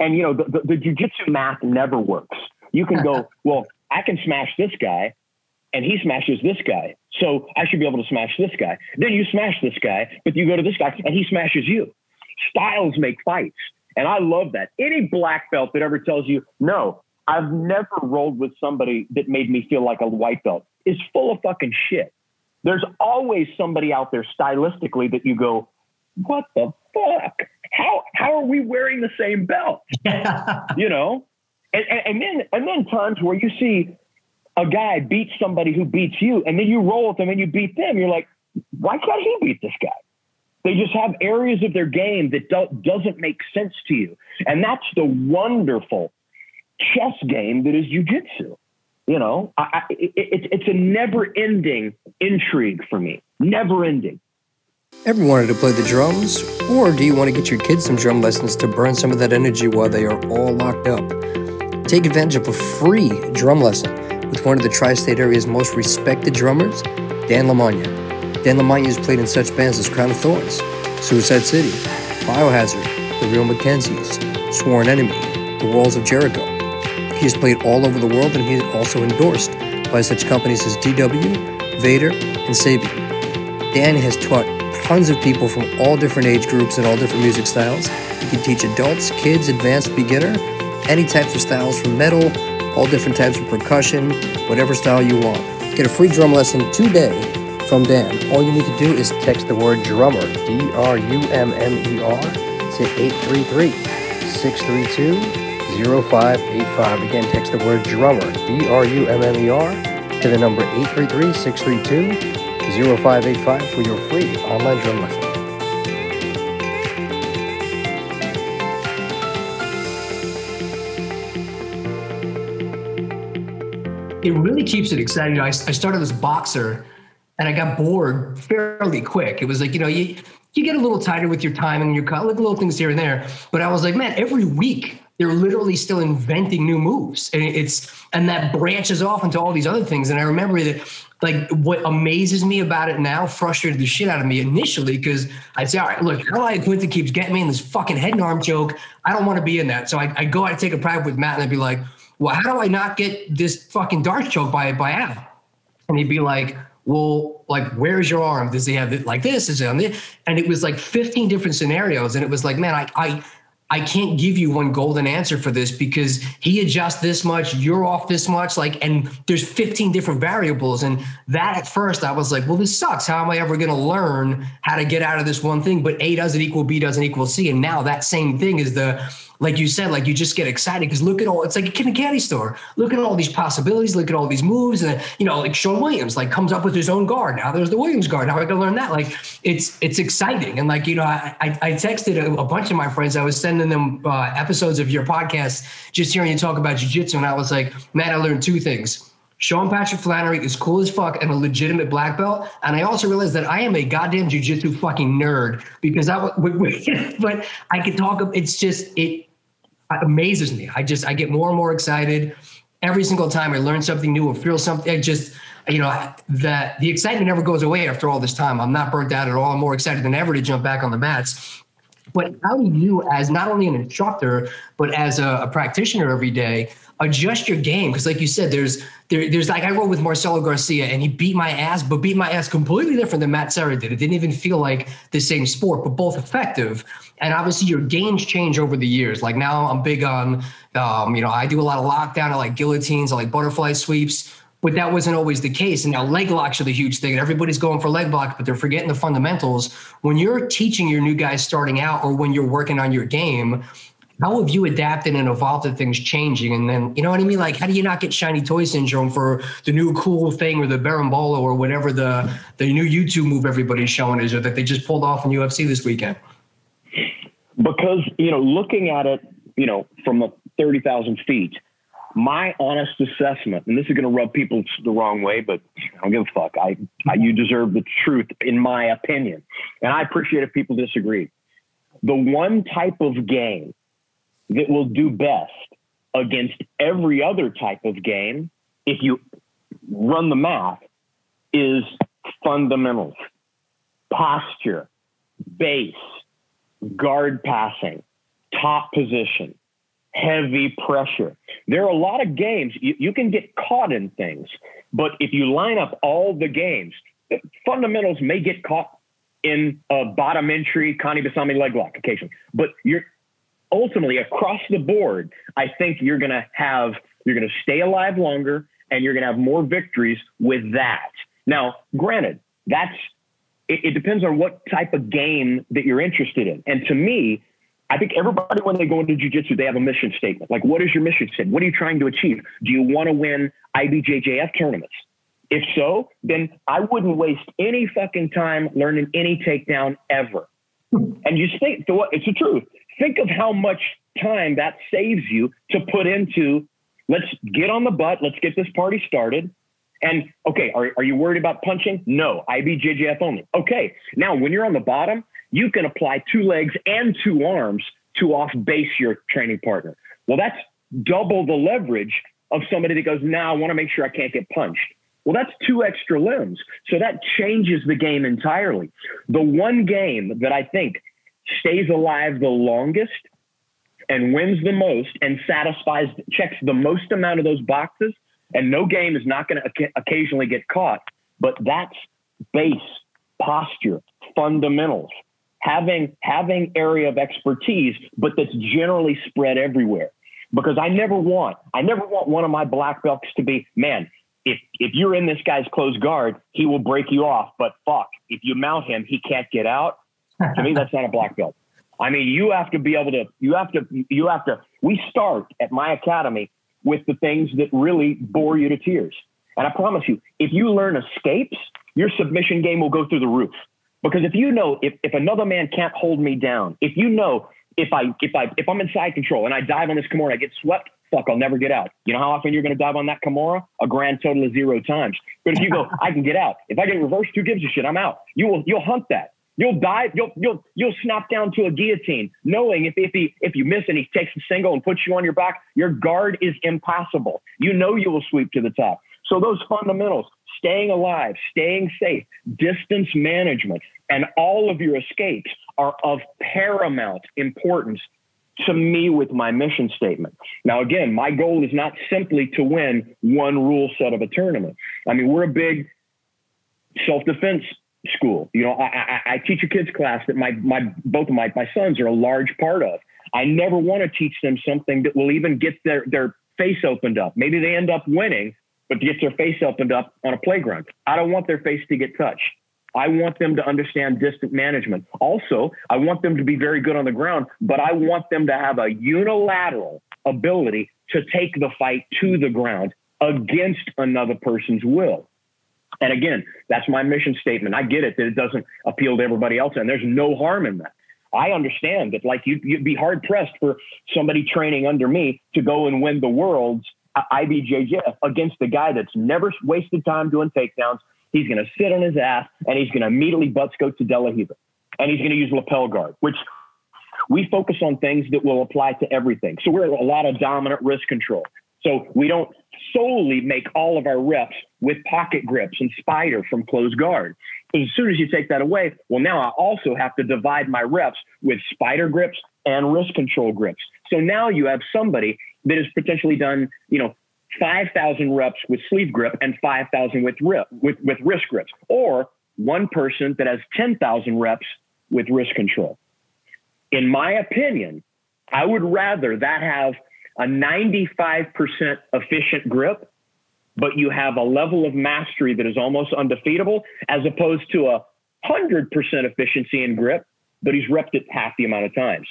And you know the, the, the jujitsu math never works. You can go, well, I can smash this guy, and he smashes this guy. So I should be able to smash this guy. Then you smash this guy, but you go to this guy and he smashes you. Styles make fights. And I love that. Any black belt that ever tells you, no, I've never rolled with somebody that made me feel like a white belt is full of fucking shit. There's always somebody out there stylistically that you go, what the fuck? How how are we wearing the same belt? you know? And, and, and then and then times where you see a guy beat somebody who beats you, and then you roll with them and you beat them. You're like, why can't he beat this guy? They just have areas of their game that do- doesn't make sense to you, and that's the wonderful chess game that is jujitsu. You know, I, I, it, it's a never-ending intrigue for me, never-ending. Ever wanted to play the drums, or do you want to get your kids some drum lessons to burn some of that energy while they are all locked up? Take advantage of a free drum lesson with one of the tri state area's most respected drummers, Dan Lamagna. Dan Lamagna has played in such bands as Crown of Thorns, Suicide City, Biohazard, The Real McKenzies, Sworn Enemy, The Walls of Jericho. He has played all over the world and he is also endorsed by such companies as DW, Vater, and Sabian. Dan has taught tons of people from all different age groups and all different music styles. He can teach adults, kids, advanced, beginner, any types of styles from metal, all different types of percussion, whatever style you want. Get a free drum lesson today from Dan. All you need to do is text the word drummer, D R U M M E R, to 833 632 0585. Again, text the word drummer, D R U M M E R, to the number 833 632 0585 for your free online drum lesson. It really keeps it exciting. I, I started as boxer and I got bored fairly quick. It was like, you know, you, you get a little tighter with your time and your like little things here and there. But I was like, man, every week they're literally still inventing new moves, and it's and that branches off into all these other things. And I remember that like what amazes me about it now frustrated the shit out of me initially because I'd say, all right, look, Carl Quinton keeps getting me in this fucking head and arm choke. I don't want to be in that. So I, I go and take a private with Matt and I'd be like, well, how do I not get this fucking dart choke by by Adam? And he'd be like, well, like, where's your arm? Does he have it like this? Is it on this? And it was like 15 different scenarios. And it was like, man, I, I, I can't give you one golden answer for this because he adjusts this much, you're off this much, like, and there's 15 different variables. And that at first I was like, well, this sucks. How am I ever going to learn how to get out of this one thing? But A doesn't equal B doesn't equal C. And now that same thing is the like you said, like you just get excited because look at all it's like a candy store. Look at all these possibilities, look at all these moves, and you know, like Sean Williams like comes up with his own guard. Now there's the Williams guard. Now I gotta learn that. Like it's it's exciting. And like, you know, I I, I texted a, a, bunch of my friends. I was sending them uh, episodes of your podcast, just hearing you talk about jujitsu, and I was like, man, I learned two things. Sean Patrick Flanery is cool as fuck and a legitimate black belt. And I also realized that I am a goddamn jujitsu fucking nerd because I, but I could talk. It's just it amazes me. I just I get more and more excited every single time I learn something new or feel something. I just you know that the excitement never goes away after all this time. I'm not burnt out at all. I'm more excited than ever to jump back on the mats. But how do you, as not only an instructor but as a, a practitioner every day, adjust your game? Because like you said, there's there, there's like I rode with Marcelo Garcia and he beat my ass, but beat my ass completely different than Matt Serra did. It didn't even feel like the same sport, but both effective. And obviously your games change over the years. Like now I'm big on, um, you know, I do a lot of lockdown. I like guillotines. I like butterfly sweeps. But that wasn't always the case. And now leg locks are the huge thing. And everybody's going for leg lock, but they're forgetting the fundamentals. When you're teaching your new guys starting out or when you're working on your game, how have you adapted and evolved to things changing? And then, you know what I mean? Like, how do you not get shiny toy syndrome for the new cool thing or the berimbolo or whatever the, the new YouTube move everybody's showing is or that they just pulled off in UFC this weekend? Because, you know, looking at it, you know, from a 30,000 feet, my honest assessment, and this is going to rub people the wrong way, but I don't give a fuck. I, I, you deserve the truth, in my opinion, and I appreciate if people disagree. The one type of game that will do best against every other type of game, if you run the math, is fundamentals, posture, base, guard passing, top position, heavy pressure. There are a lot of games you, you can get caught in things, but if you line up all the games, fundamentals may get caught in a bottom entry Kani Basami leg lock occasionally, but you're ultimately across the board, I think you're going to have, you're going to stay alive longer and you're going to have more victories with that. Now, granted, that's, it, it depends on what type of game that you're interested in. And to me, I think everybody, when they go into jujitsu, they have a mission statement. Like, what is your mission statement? What are you trying to achieve? Do you want to win IBJJF tournaments? If so, then I wouldn't waste any fucking time learning any takedown ever. And you think, it's the truth think of how much time that saves you to put into let's get on the butt, let's get this party started. And okay, are, are you worried about punching? No, IBJJF only. Okay, now when you're on the bottom, you can apply two legs and two arms to off base your training partner. Well, that's double the leverage of somebody that goes, now I want to make sure I can't get punched. Well, that's two extra limbs. So that changes the game entirely. The one game that I think stays alive the longest and wins the most and satisfies, checks the most amount of those boxes. And no game is not going to occasionally get caught, but that's base, posture, fundamentals, having having area of expertise, but that's generally spread everywhere. Because I never want, I never want one of my black belts to be, man, if if you're in this guy's close guard, he will break you off. But fuck, if you mount him, he can't get out to me, that's not a black belt. I mean, you have to be able to, you have to, you have to We start at my academy with the things that really bore you to tears. And I promise you, if you learn escapes, your submission game will go through the roof. Because if you know if, if another man can't hold me down, if you know if I if I if I'm in side control and I dive on this Kimura, I get swept, fuck, I'll never get out. You know how often you're gonna dive on that Kimura? A grand total of zero times. But if you go, I can get out. If I get reversed, who gives a shit? I'm out. You will you'll hunt that. You'll dive, you'll you'll you'll snap down to a guillotine, knowing if if he if you miss and he takes a single and puts you on your back, your guard is impossible. You know you will sweep to the top. So those fundamentals, staying alive, staying safe, distance management, and all of your escapes are of paramount importance to me with my mission statement. Now, again, my goal is not simply to win one rule set of a tournament. I mean, we're a big self defense school. You know, I, I, I, teach a kids class that my my both of my my sons are a large part of. I never want to teach them something that will even get their their face opened up. Maybe they end up winning, but to get their face opened up on a playground. I don't want their face to get touched. I want them to understand distant management. Also, I want them to be very good on the ground, but I want them to have a unilateral ability to take the fight to the ground against another person's will. And again, that's my mission statement. I get it that it doesn't appeal to everybody else, and there's no harm in that. I understand that, like, you'd, you'd be hard pressed for somebody training under me to go and win the world's uh, IBJJF against a guy that's never wasted time doing takedowns. He's going to sit on his ass and he's going to immediately butt scope to De La Riva. And he's going to use lapel guard, which we focus on things that will apply to everything. So we're a lot of dominant wrist control. So we don't solely make all of our reps with pocket grips and spider from closed guard. As soon as you take that away, well, now I also have to divide my reps with spider grips and wrist control grips. So now you have somebody that has potentially done, you know, 5,000 reps with sleeve grip and 5,000 with, with, with wrist grips, or one person that has 10,000 reps with wrist control. In my opinion, I would rather that have a 95% efficient grip, but you have a level of mastery that is almost undefeatable, as opposed to a 100% efficiency in grip, but he's repped it half the amount of times.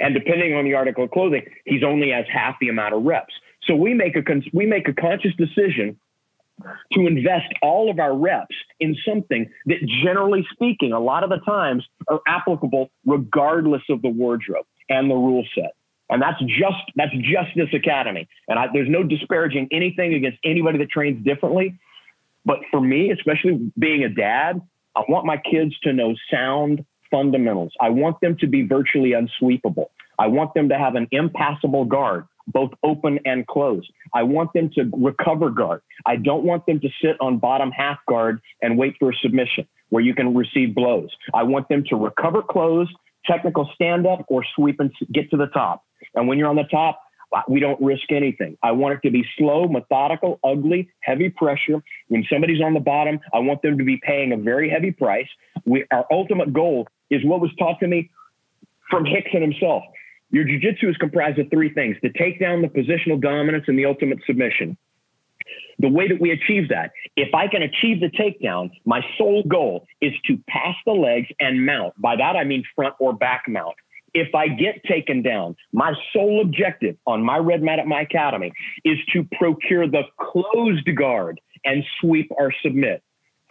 And depending on the article of clothing, he's only has half the amount of reps. So we make a we make a conscious decision to invest all of our reps in something that generally speaking a lot of the times are applicable regardless of the wardrobe and the rule set and that's just that's just this academy and I, there's no disparaging anything against anybody that trains differently but for me especially being a dad i want my kids to know sound fundamentals i want them to be virtually unsweepable i want them to have an impassable guard both open and closed. I want them to recover guard. I don't want them to sit on bottom half guard and wait for a submission where you can receive blows. I want them to recover close, technical stand up, or sweep and get to the top. And when you're on the top, we don't risk anything. I want it to be slow, methodical, ugly, heavy pressure. When somebody's on the bottom, I want them to be paying a very heavy price. We, our ultimate goal is what was taught to me from Rickson himself. Your jujitsu is comprised of three things to take down the positional dominance and the ultimate submission. The way that we achieve that, if I can achieve the takedown, my sole goal is to pass the legs and mount. By that, I mean front or back mount. If I get taken down, my sole objective on my red mat at my academy is to procure the closed guard and sweep or submit.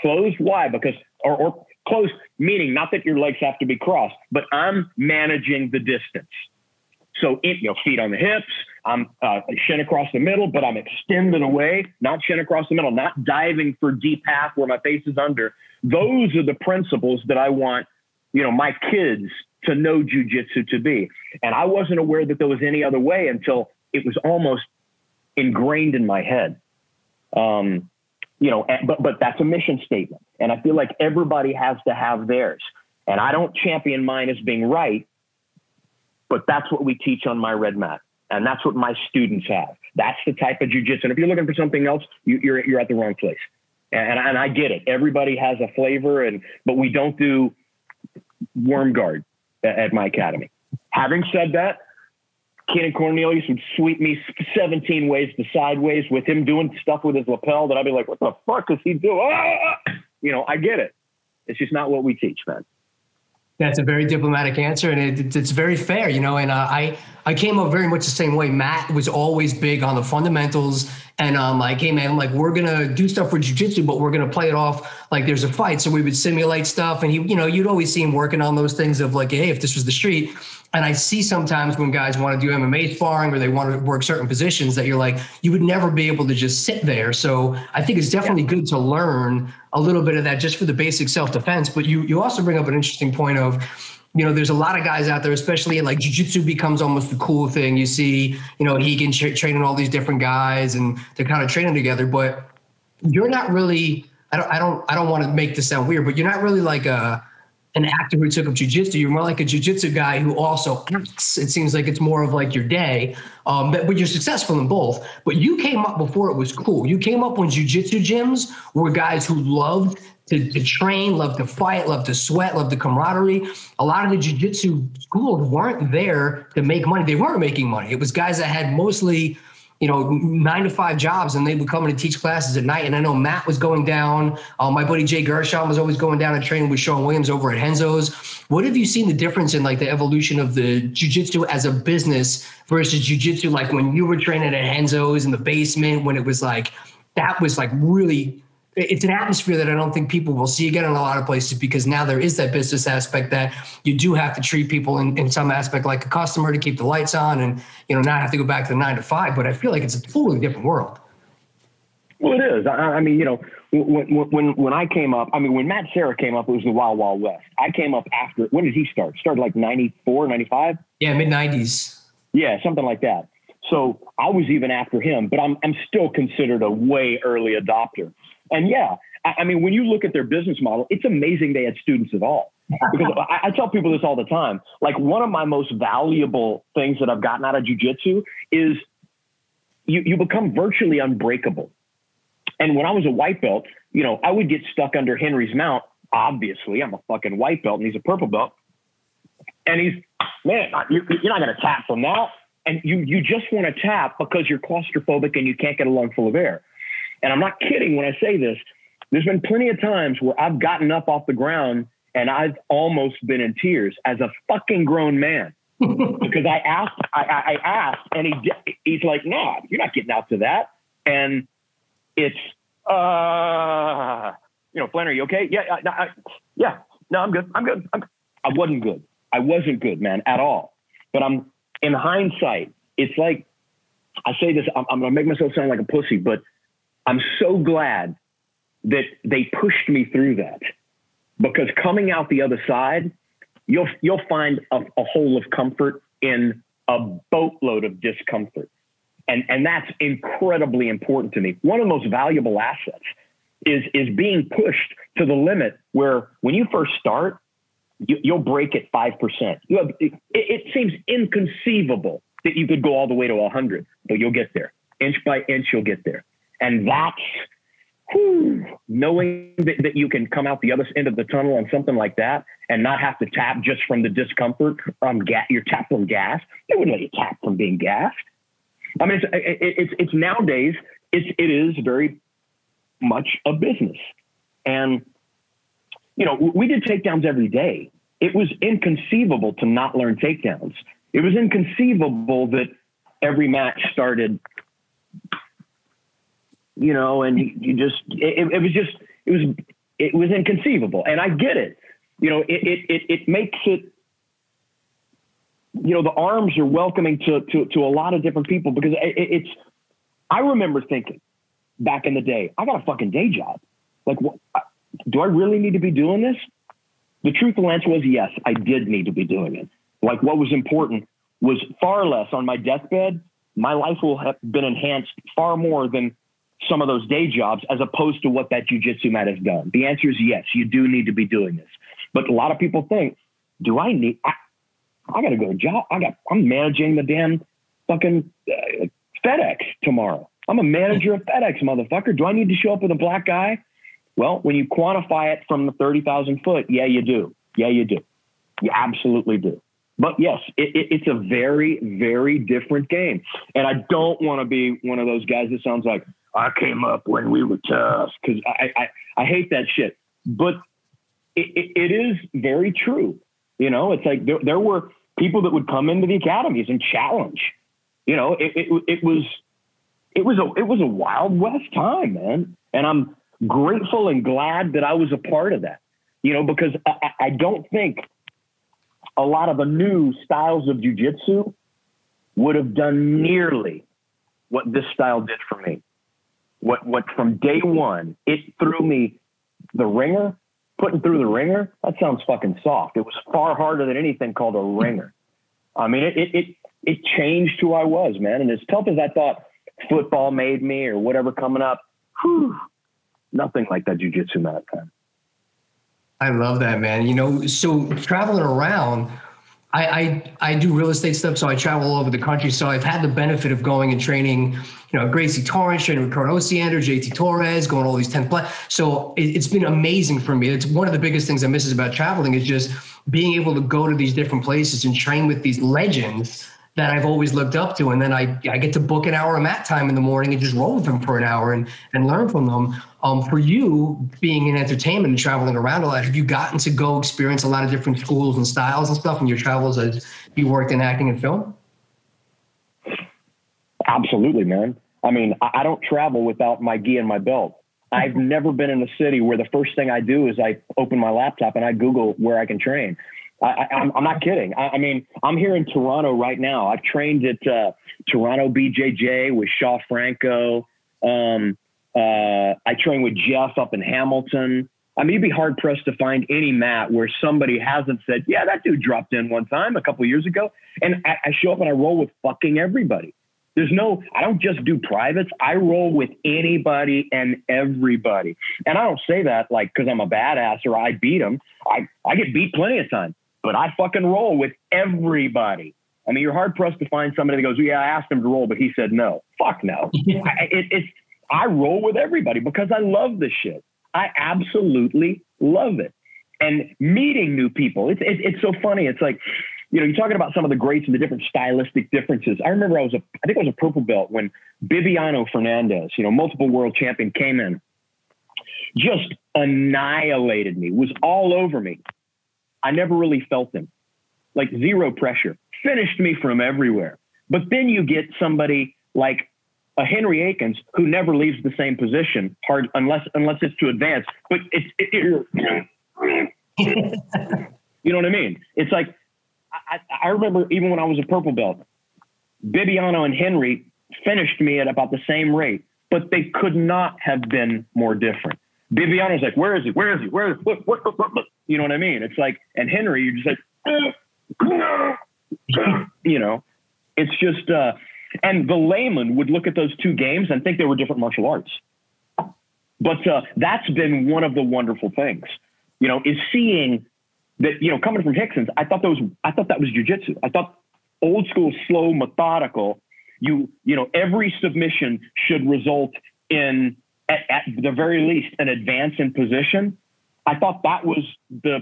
Closed, why? Because, or, or closed, meaning not that your legs have to be crossed, but I'm managing the distance. So it, you know, feet on the hips. I'm uh, shin across the middle, but I'm extending away, not shin across the middle, not diving for deep half where my face is under. Those are the principles that I want, you know, my kids to know jujitsu to be. And I wasn't aware that there was any other way until it was almost ingrained in my head. Um, you know, but but that's a mission statement, and I feel like everybody has to have theirs. And I don't champion mine as being right but that's what we teach on my red mat. And that's what my students have. That's the type of jujitsu. And if you're looking for something else, you, you're, you're at the wrong place. And, and I get it. Everybody has a flavor, and but we don't do worm guard at, my academy. Having said that, Keenan Cornelius would sweep me 17 ways to sideways with him doing stuff with his lapel that I'd be like, what the fuck is he doing? Ah! You know, I get it. It's just not what we teach, man. That's a very diplomatic answer, and it, it's very fair, you know. And uh, I I came up very much the same way. Matt was always big on the fundamentals, and um, like, hey man, like we're gonna do stuff for jujitsu, but we're gonna play it off like there's a fight. So we would simulate stuff, and he, you know, you'd always see him working on those things of like, hey, if this was the street, and I see sometimes when guys want to do MMA sparring or they want to work certain positions that you're like, you would never be able to just sit there. So I think it's definitely yeah. good to learn a little bit of that just for the basic self defense. But you you also bring up an interesting point of, you know, there's a lot of guys out there, especially like jujitsu becomes almost the cool thing. You see, you know, he can tra- training all these different guys and they're kind of training together, but you're not really. I don't. I don't. I don't want to make this sound weird, but you're not really like a an actor who took up jujitsu. You're more like a jujitsu guy who also acts. It seems like it's more of like your day, um, but, but, you're successful in both. But you came up before it was cool. You came up when jujitsu gyms were guys who loved to, to train, loved to fight, loved to sweat, loved the camaraderie. A lot of the jujitsu schools weren't there to make money. They weren't making money. It was guys that had mostly you know, nine to five jobs, and they would come in and teach classes at night. And I know Matt was going down. Uh, my buddy Jay Gershon was always going down and training with Sean Williams over at Renzo's. What have you seen the difference in like the evolution of the jujitsu as a business versus jujitsu, like when you were training at Renzo's in the basement, when it was like that was like really it's an atmosphere that I don't think people will see again in a lot of places because now there is that business aspect that you do have to treat people in, in some aspect like a customer to keep the lights on and you know not have to go back to the nine to five. But I feel like it's a totally different world. Well, it is. I, I mean, you know, when, when when I came up, I mean, when Matt Serra came up, it was the Wild Wild West. I came up after. When did he start? Started like 94, 95? Yeah, mid 90s. Yeah, something like that. So I was even after him, but I'm I'm still considered a way early adopter. And yeah, I, I mean, when you look at their business model, it's amazing they had students at all. Because I, I, tell people this all the time. Like one of my most valuable things that I've gotten out of jujitsu is you, you become virtually unbreakable. And when I was a white belt, you know, I would get stuck under Henry's mount. Obviously, I'm a fucking white belt and he's a purple belt. And he's, man, you're, you're not going to tap from that. And you, you just want to tap because you're claustrophobic and you can't get a lung full of air. And I'm not kidding when I say this. There's been plenty of times where I've gotten up off the ground and I've almost been in tears as a fucking grown man because I asked, I, I asked, and he he's like, "No, nah, you're not getting out to that." And it's, uh, you know, Flanery, you okay? Yeah, I, I, yeah, no, I'm good. I'm good. I'm, I wasn't good. I wasn't good, man, at all. But I'm in hindsight. It's like I say this. I'm, I'm gonna make myself sound like a pussy, but I'm so glad that they pushed me through that because coming out the other side, you'll you'll find a, a hole of comfort in a boatload of discomfort. And, and that's incredibly important to me. One of the most valuable assets is, is being pushed to the limit where when you first start, you, will break at 5%. You have, it, it seems inconceivable that you could go all the way to 100, but you'll get there. Inch by inch, you'll get there. And that's whew, knowing that, that you can come out the other end of the tunnel on something like that and not have to tap just from the discomfort from gas, you're tapped from gas. They wouldn't let you tap from being gassed. I mean, it's, it, it's, it's nowadays, it's, it is very much a business. And, you know, we did takedowns every day. It was inconceivable to not learn takedowns. It was inconceivable that every match started you know, and you, just, it, it, was just, it was, it was inconceivable. And I get it. You know, it, it, it, it makes it, you know, the arms are welcoming to, to, to a lot of different people because it, it's, I remember thinking back in the day, I got a fucking day job. Like, what, do I really need to be doing this? The truthful answer was yes, I did need to be doing it. Like, what was important was far less on my deathbed. My life will have been enhanced far more than some of those day jobs as opposed to what that jujitsu mat has done? The answer is yes, you do need to be doing this. But a lot of people think, do I need, I, I got to go to job. I got, I'm managing the damn fucking uh, FedEx tomorrow. I'm a manager of FedEx, motherfucker. Do I need to show up with a black guy? Well, when you quantify it from the 30,000 foot, yeah, you do. Yeah, you do. You absolutely do. But yes, it, it, it's a very, very different game. And I don't want to be one of those guys that sounds like, I came up when we were tough because I, I, I hate that shit. But it, it, it is very true. You know, it's like there, there were people that would come into the academies and challenge. You know, it, it, it was it was a it was a wild west time, man. And I'm grateful and glad that I was a part of that. You know, because I, I don't think a lot of the new styles of jujitsu would have done nearly what this style did for me. What what from day one, it threw me the ringer, putting through the ringer. That sounds fucking soft. It was far harder than anything called a ringer. I mean, it it it, it changed who I was, man. And as tough as I thought football made me or whatever coming up, whew, nothing like that jujitsu mat time. I love that, man. You know, so traveling around, I, I, I do real estate stuff, so I travel all over the country. So I've had the benefit of going and training, you know, Gracie Torrance, training Ricardo Osiander, JT Torres, going all these 10 plus. So it, it's been amazing for me. It's one of the biggest things I miss is about traveling is just being able to go to these different places and train with these legends that I've always looked up to. And then I, I get to book an hour of mat time in the morning and just roll with them for an hour and, and learn from them. Um, for you, being in entertainment and traveling around a lot, have you gotten to go experience a lot of different schools and styles and stuff in your travels as you worked in acting and film? Absolutely, man. I mean, I don't travel without my gi and my belt. I've never been in a city where the first thing I do is I open my laptop and I Google where I can train. I, am not kidding. I, I, mean, I'm here in Toronto right now. I've trained at uh, Toronto BJJ with Shaw Franco. Um, uh, I train with Jeff up in Hamilton. I mean, you'd be hard pressed to find any mat where somebody hasn't said, "Yeah, that dude dropped in one time a couple years ago." And I, I show up and I roll with fucking everybody. There's no, I don't just do privates. I roll with anybody and everybody. And I don't say that like because I'm a badass or I beat them. I, I get beat plenty of times but I fucking roll with everybody. I mean, you're hard pressed to find somebody that goes, "Yeah, I asked him to roll, but he said no." Fuck no. I, it, it's I roll with everybody because I love this shit. I absolutely love it. And meeting new people, it's it, it's so funny. It's like, you know, you're talking about some of the greats and the different stylistic differences. I remember I was a, I think I was a purple belt when Bibiano Fernandes, you know, multiple world champion, came in, just annihilated me, was all over me. I never really felt him. Like zero pressure. Finished me from everywhere. But then you get somebody like a Henry Akins who never leaves the same position, hard unless unless it's to advance. But it's it, it, you know what I mean? It's like I, I remember even when I was a purple belt, Bibiano and Henry finished me at about the same rate, but they could not have been more different. Bibiano's like, where is he? Where is he? Where is he? Look, look, look, You know what I mean? It's like, and Henry, you're just like, you know, it's just, uh, and the layman would look at those two games and think they were different martial arts. But uh, that's been one of the wonderful things, you know, is seeing that, you know, coming from Rickson's, I thought that was, I thought that was jujitsu. I thought old school, slow, methodical. You, you know, every submission should result in at, at the very least, an advance in position. I thought that was the,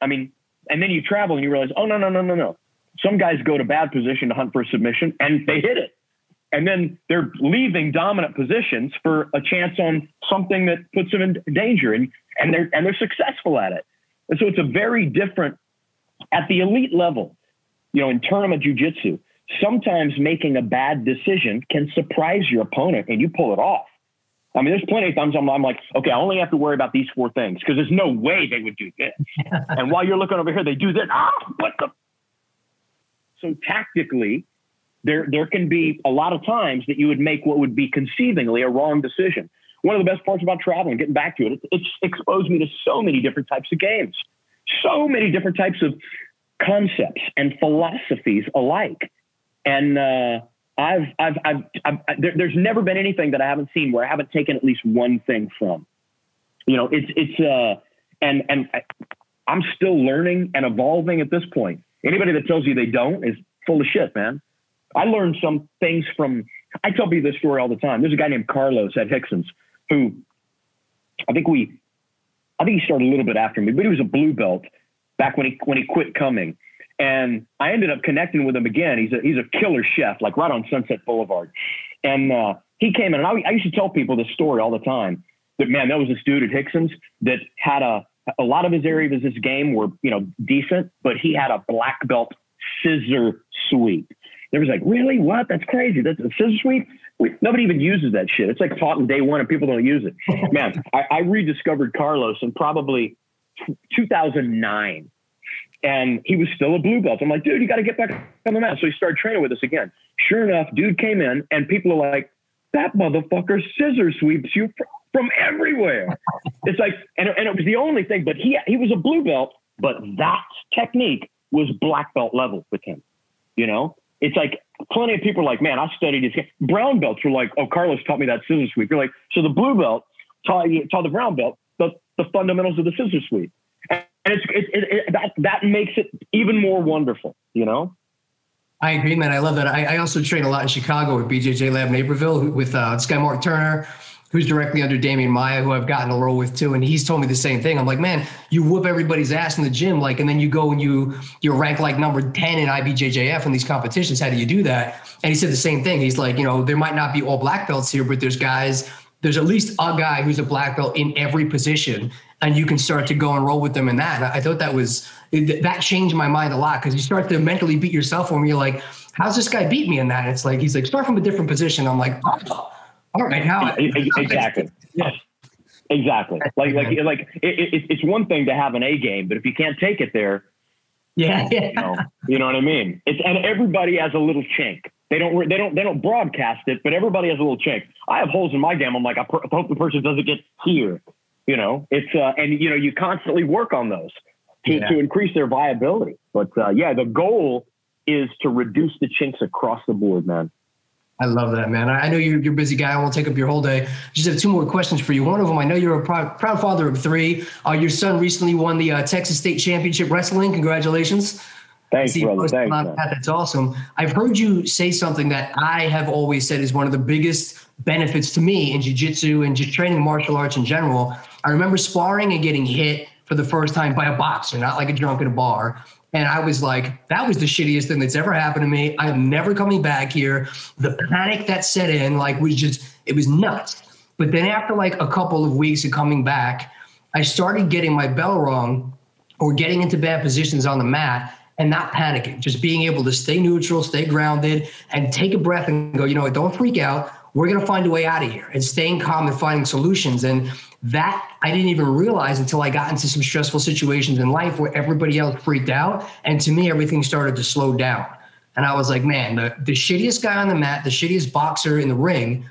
I mean, and then you travel and you realize, oh, no, no, no, no, no. Some guys go to bad position to hunt for a submission and they hit it. And then they're leaving dominant positions for a chance on something that puts them in danger and, and they're, and they're successful at it. And so it's a very different at the elite level, you know, in tournament jujitsu, sometimes making a bad decision can surprise your opponent and you pull it off. I mean, there's plenty of times I'm, I'm like, okay, I only have to worry about these four things because there's no way they would do this. and while you're looking over here, they do this. Ah, what the? So tactically, there there can be a lot of times that you would make what would be conceivingly a wrong decision. One of the best parts about traveling, getting back to it, it's exposed me to so many different types of games, so many different types of concepts and philosophies alike. And uh, I've, I've, I've, I've there, there's never been anything that I haven't seen where I haven't taken at least one thing from. You know, it's, it's, uh, and, and I, I'm still learning and evolving at this point. Anybody that tells you they don't is full of shit, man. I learned some things from, I tell people this story all the time. There's a guy named Carlos at Rickson's who I think we, I think he started a little bit after me, but he was a blue belt back when he, when he quit coming. And I ended up connecting with him again. He's a he's a killer chef, like right on Sunset Boulevard. And uh, he came in, and I, I used to tell people this story all the time. That man, that was this dude at Rickson's that had a a lot of his areas of his game were, you know, decent, but he had a black belt scissor sweep. There was like, really? What? That's crazy. That's a scissor sweep. We, nobody even uses that shit. It's like taught in day one and people don't use it. Man, I, I rediscovered Carlos in probably 2009 and he was still a blue belt. I'm like, dude, you got to get back on the mat. So he started training with us again. Sure enough, dude came in and people are like, that motherfucker scissor sweeps you from everywhere. it's like, and, and it was the only thing, but he, he was a blue belt, but that technique was black belt level with him. You know, it's like plenty of people are like, man, I studied his. Brown belts were like, oh, Carlos taught me that scissor sweep. You're like, so the blue belt taught, taught the brown belt the, the fundamentals of the scissor sweep. And it's, it, it, it, that, that makes it even more wonderful, you know? I agree, man. I love that. I, I, also train a lot in Chicago with BJJ Lab Naperville with uh, this guy Mark Turner, who's directly under Demian Maia, who I've gotten a roll with too. And he's told me the same thing. I'm like, man, you whoop everybody's ass in the gym, like, and then you go and you you rank like number 10 in IBJJF in these competitions. How do you do that? And he said the same thing. He's like, you know, there might not be all black belts here, but there's guys there's at least a guy who's a black belt in every position and you can start to go and roll with them in that. And I thought that was that changed my mind a lot because you start to mentally beat yourself when you're like, how's this guy beat me in that? It's like he's like start from a different position. I'm like, oh, all right, how exactly. Yeah. Exactly. Like, like, like it, it, it's one thing to have an A game, but if you can't take it there, yeah, yeah. You, know, you know what I mean? It's and everybody has a little chink. They don't, they don't, they don't broadcast it, but everybody has a little chink. I have holes in my game. I'm like, I hope the person doesn't get here. You know, it's uh, and you know, you constantly work on those to, yeah. to increase their viability. But uh, yeah, the goal is to reduce the chinks across the board, man. I love that, man. I know you're, you're a busy guy. I won't take up your whole day. Just have two more questions for you. One of them, I know you're a proud, proud father of three. Uh, your son recently won the uh, Texas State Championship Wrestling. Congratulations. Thanks, brother. Thanks, man. That's awesome. I've heard you say something that I have always said is one of the biggest benefits to me in jiu-jitsu and just training martial arts in general. I remember sparring and getting hit for the first time by a boxer, not like a drunk at a bar. And I was like, that was the shittiest thing that's ever happened to me. I am never coming back here. The panic that set in, like, was just, it was nuts. But then after like a couple of weeks of coming back, I started getting my bell rung or getting into bad positions on the mat and not panicking, just being able to stay neutral, stay grounded, and take a breath and go, you know, don't freak out. We're going to find a way out of here and staying calm and finding solutions. And that I didn't even realize until I got into some stressful situations in life where everybody else freaked out. And to me, everything started to slow down. And I was like, man, the, the shittiest guy on the mat, the shittiest boxer in the ring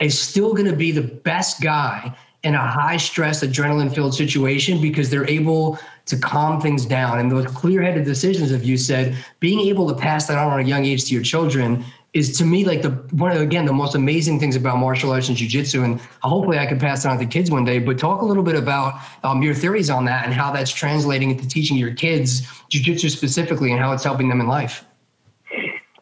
is still going to be the best guy in a high stress, adrenaline filled situation because they're able to calm things down. And those clear headed decisions, of you said, being able to pass that on at a young age to your children is to me like the one of again the most amazing things about martial arts and jiu-jitsu. And hopefully i can pass it on to kids one day. But talk a little bit about um, your theories on that and how that's translating into teaching your kids jiu-jitsu specifically and how it's helping them in life.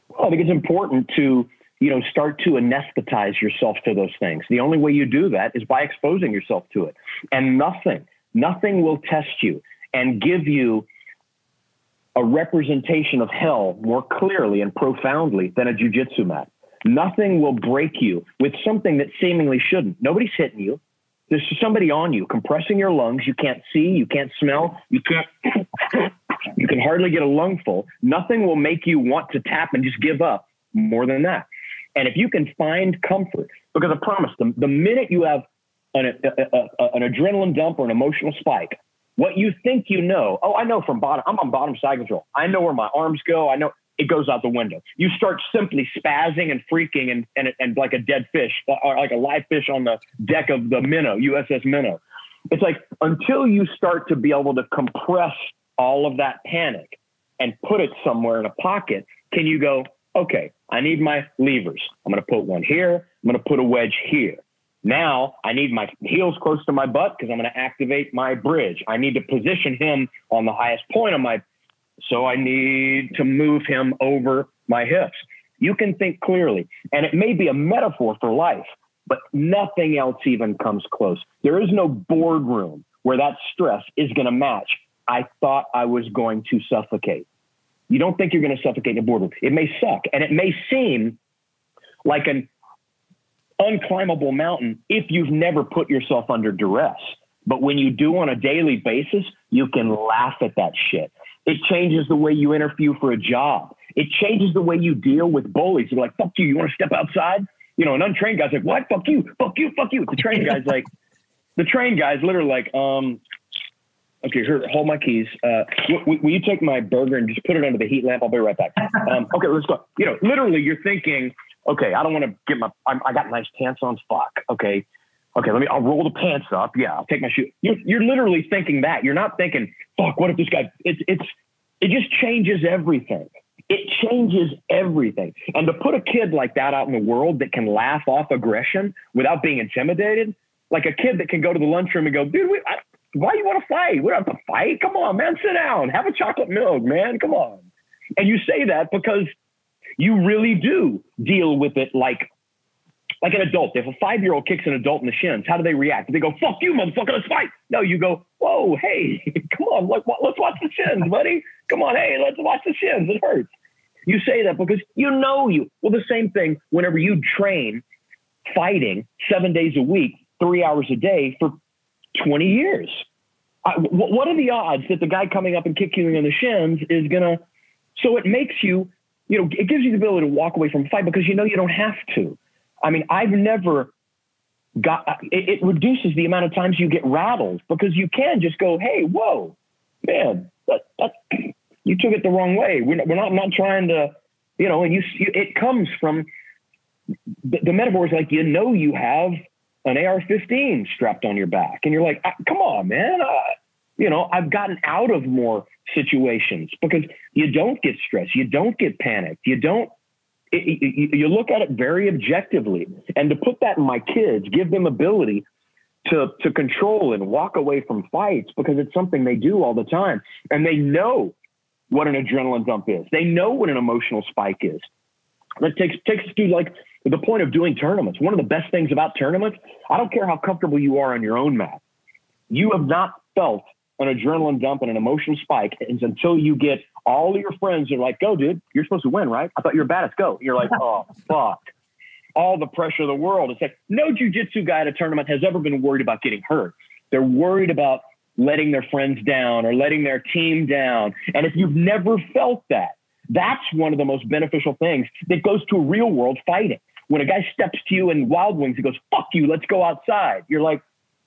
Well, i think it's important to you know start to anesthetize yourself to those things the only way you do that is by exposing yourself to it and nothing nothing will test you and give you a representation of hell more clearly and profoundly than a jujitsu mat. Nothing will break you with something that seemingly shouldn't. Nobody's hitting you. There's somebody on you, compressing your lungs. You can't see, you can't smell, you can't, you can hardly get a lungful. Nothing will make you want to tap and just give up more than that. And if you can find comfort, because I promise, them, the minute you have an, a, a, an adrenaline dump or an emotional spike, what you think you know, oh, I know from bottom, I'm on bottom side control. I know where my arms go. I know it goes out the window. You start simply spazzing and freaking and, and, and like a dead fish uh, or like a live fish on the deck of the Minnow, USS Minnow. It's like until you start to be able to compress all of that panic and put it somewhere in a pocket, can you go, okay, I need my levers. I'm going to put one here. I'm going to put a wedge here. Now I need my heels close to my butt because I'm going to activate my bridge. I need to position him on the highest point of my, so I need to move him over my hips. You can think clearly, and it may be a metaphor for life, but nothing else even comes close. There is no boardroom where that stress is going to match. I thought I was going to suffocate. You don't think you're going to suffocate in a boardroom. It may suck, and it may seem like an unclimbable mountain if you've never put yourself under duress. But when you do on a daily basis, you can laugh at that shit. It changes the way you interview for a job. It changes the way you deal with bullies. You're like, fuck you. You want to step outside? You know, an untrained guy's like, what? Fuck you. Fuck you. Fuck you. The trained guy's like, the trained guy's literally like, um, okay, here, hold my keys. Uh, will, will, you take my burger and just put it under the heat lamp? I'll be right back. Um, okay, let's go. You know, literally, you're thinking, okay, I don't want to get my, I'm, i got nice pants on. Fuck. Okay. Okay, let me, I'll roll the pants up. Yeah, I'll take my shoe. You're, you're literally thinking that. You're not thinking, fuck, what if this guy, it's, it's, it just changes everything. It changes everything. And to put a kid like that out in the world that can laugh off aggression without being intimidated, like a kid that can go to the lunchroom and go, dude, we, I, why you want to fight? We don't have to fight. Come on, man, sit down, have a chocolate milk, man. Come on. And you say that because you really do deal with it like like an adult. If a five year old kicks an adult in the shins, how do they react? They go, fuck you, motherfucker, let's fight? No, you go, whoa, hey, come on, let, let's watch the shins, buddy. Come on, hey, let's watch the shins. It hurts. You say that because you know you. Well, the same thing whenever you train fighting seven days a week, three hours a day for 20 years. I, what are the odds that the guy coming up and kicking you in the shins is going to? So it makes you, you know, it gives you the ability to walk away from a fight because you know you don't have to. I mean, I've never got uh, it, it reduces the amount of times you get rattled because you can just go, hey, whoa, man, that, that, you took it the wrong way. We're not, we're not, not trying to, you know, and you, you it comes from the, the metaphor is like, you know, you have an AR-15 strapped on your back, and you're like, come on, man. You know, I've gotten out of more situations because you don't get stressed, you don't get panicked, you don't. It, it, you look at it very objectively, and to put that in my kids, give them ability to to control and walk away from fights because it's something they do all the time, and they know what an adrenaline dump is. They know what an emotional spike is. That takes takes to like the point of doing tournaments. One of the best things about tournaments, I don't care how comfortable you are on your own mat. You have not felt an adrenaline dump and an emotional spike until you get all your friends are like, go, dude, you're supposed to win, right? I thought you were bad. Let's go. You're like, oh, fuck. All the pressure of the world. It's like no jujitsu guy at a tournament has ever been worried about getting hurt. They're worried about letting their friends down or letting their team down. And if you've never felt that, that's one of the most beneficial things that goes to real world fighting. When a guy steps to you in Wild Wings, he goes, fuck you, let's go outside. You're like,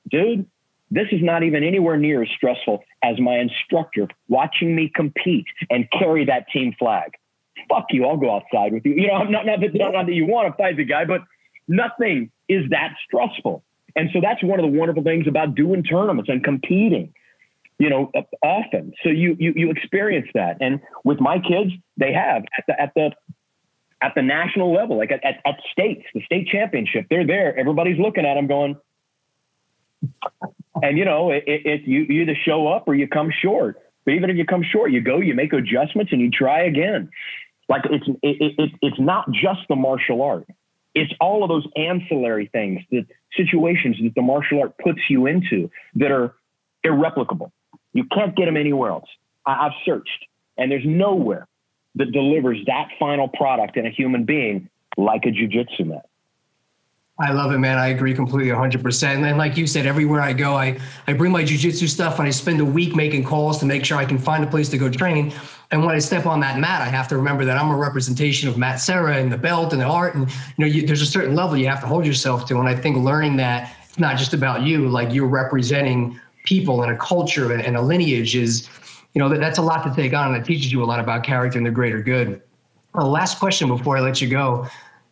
dude, this is not even anywhere near as stressful as my instructor watching me compete and carry that team flag. Fuck you, I'll go outside with you. You know, I'm not, not, that, not, that you want to fight the guy, but nothing is that stressful. And so that's one of the wonderful things about doing tournaments and competing, you know, often. So you you you experience that. And with my kids, they have at the at the at the national level, like at, at, at states, the state championship, they're there. Everybody's looking at them going, and you know, it, it, you, you either show up or you come short. But even if you come short, you go, you make adjustments, and you try again. Like it's it, it, it's not just the martial art; it's all of those ancillary things, the situations that the martial art puts you into that are irreplicable. You can't get them anywhere else. I, I've searched, and there's nowhere that delivers that final product in a human being like a jujitsu mat. I love it, man. I agree completely 100%. And like you said, everywhere I go, I, I bring my jujitsu stuff and I spend a week making calls to make sure I can find a place to go train. And when I step on that mat, I have to remember that I'm a representation of Matt Serra and the belt and the art. And, you know, you, there's a certain level you have to hold yourself to. And I think learning that it's not just about you, like you're representing people and a culture and, and a lineage is, you know, that, that's a lot to take on, and it teaches you a lot about character and the greater good. Uh, last question before I let you go.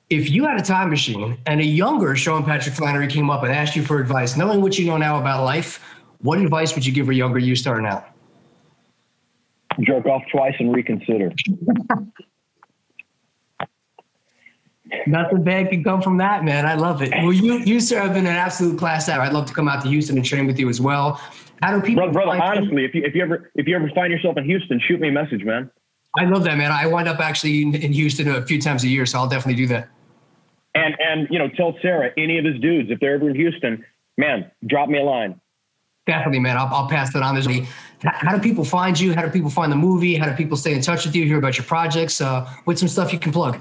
If you had a time machine and a younger Sean Patrick Flanery came up and asked you for advice, knowing what you know now about life, what advice would you give a younger you starting out? Jerk off twice and reconsider. Nothing bad can come from that, man. I love it. Well, you you sir have been an absolute class act. I'd love to come out to Houston and train with you as well. How do people? Brother, brother honestly, if you if you ever if you ever find yourself in Houston, shoot me a message, man. I love that, man. I wind up actually in Houston a few times a year, so I'll definitely do that. And and you know, tell Serra any of his dudes if they're ever in Houston, man, drop me a line. Definitely, man. I'll, I'll pass that on. There's how do people find you? How do people find the movie? How do people stay in touch with you? Hear about your projects? Uh, what's some stuff you can plug?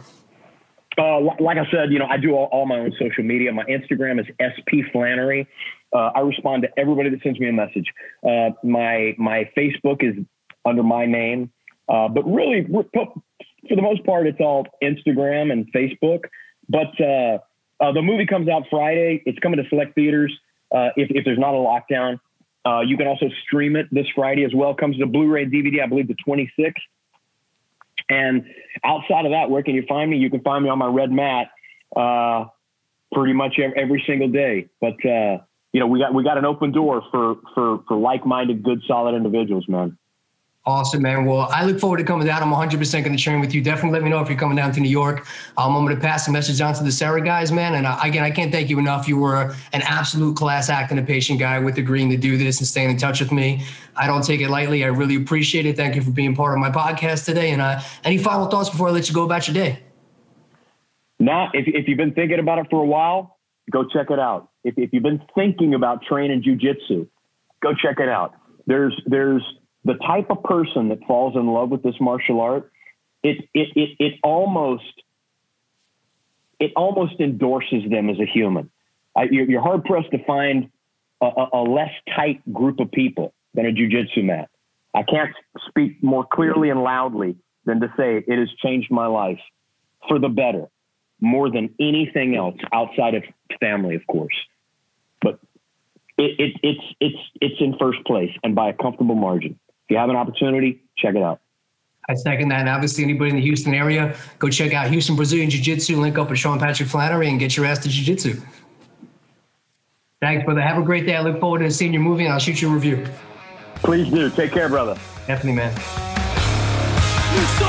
Uh, like I said, you know, I do all, all, my own social media. My Instagram is SP Flanery. Uh, I respond to everybody that sends me a message. Uh, my my Facebook is under my name, uh, but really, for the most part, it's all Instagram and Facebook. But uh, uh, the movie comes out Friday. It's coming to select theaters uh, if, if there's not a lockdown. you can also stream it this Friday as well. Comes to Blu-ray DVD, I believe, the 26th. And outside of that, where can you find me? You can find me on my red mat pretty much every, every single day. But you know, we got we got an open door for for for like-minded, good, solid individuals, man. Awesome, man. Well, I look forward to coming down. I'm 100% going to train with you. Definitely let me know if you're coming down to New York. Um, I'm going to pass the message on to the Serra guys, man. And uh, again, I can't thank you enough. You were an absolute class act and a patient guy with agreeing to do this and staying in touch with me. I don't take it lightly. I really appreciate it. Thank you for being part of my podcast today. And uh, any final thoughts before I let you go about your day? Not if, if you've been thinking about it for a while, go check it out. If, if you've been thinking about training jujitsu, go check it out. There's there's the type of person that falls in love with this martial art. It it it it almost it almost endorses them as a human. I, you're, you're, hard pressed to find a, a, a less tight group of people than a jujitsu mat. I can't speak more clearly and loudly than to say it has changed my life for the better more than anything else outside of family, of course. But it, it, it's it's it's in first place and by a comfortable margin. If you have an opportunity, check it out. I second that. And obviously, anybody in the Houston area, go check out Houston Brazilian Jiu Jitsu, link up with Sean Patrick Flanery, and get your ass to Jiu Jitsu. Thanks, brother. Have a great day. I look forward to seeing your movie, and I'll shoot you a review. Please do. Take care, brother. Definitely, man. So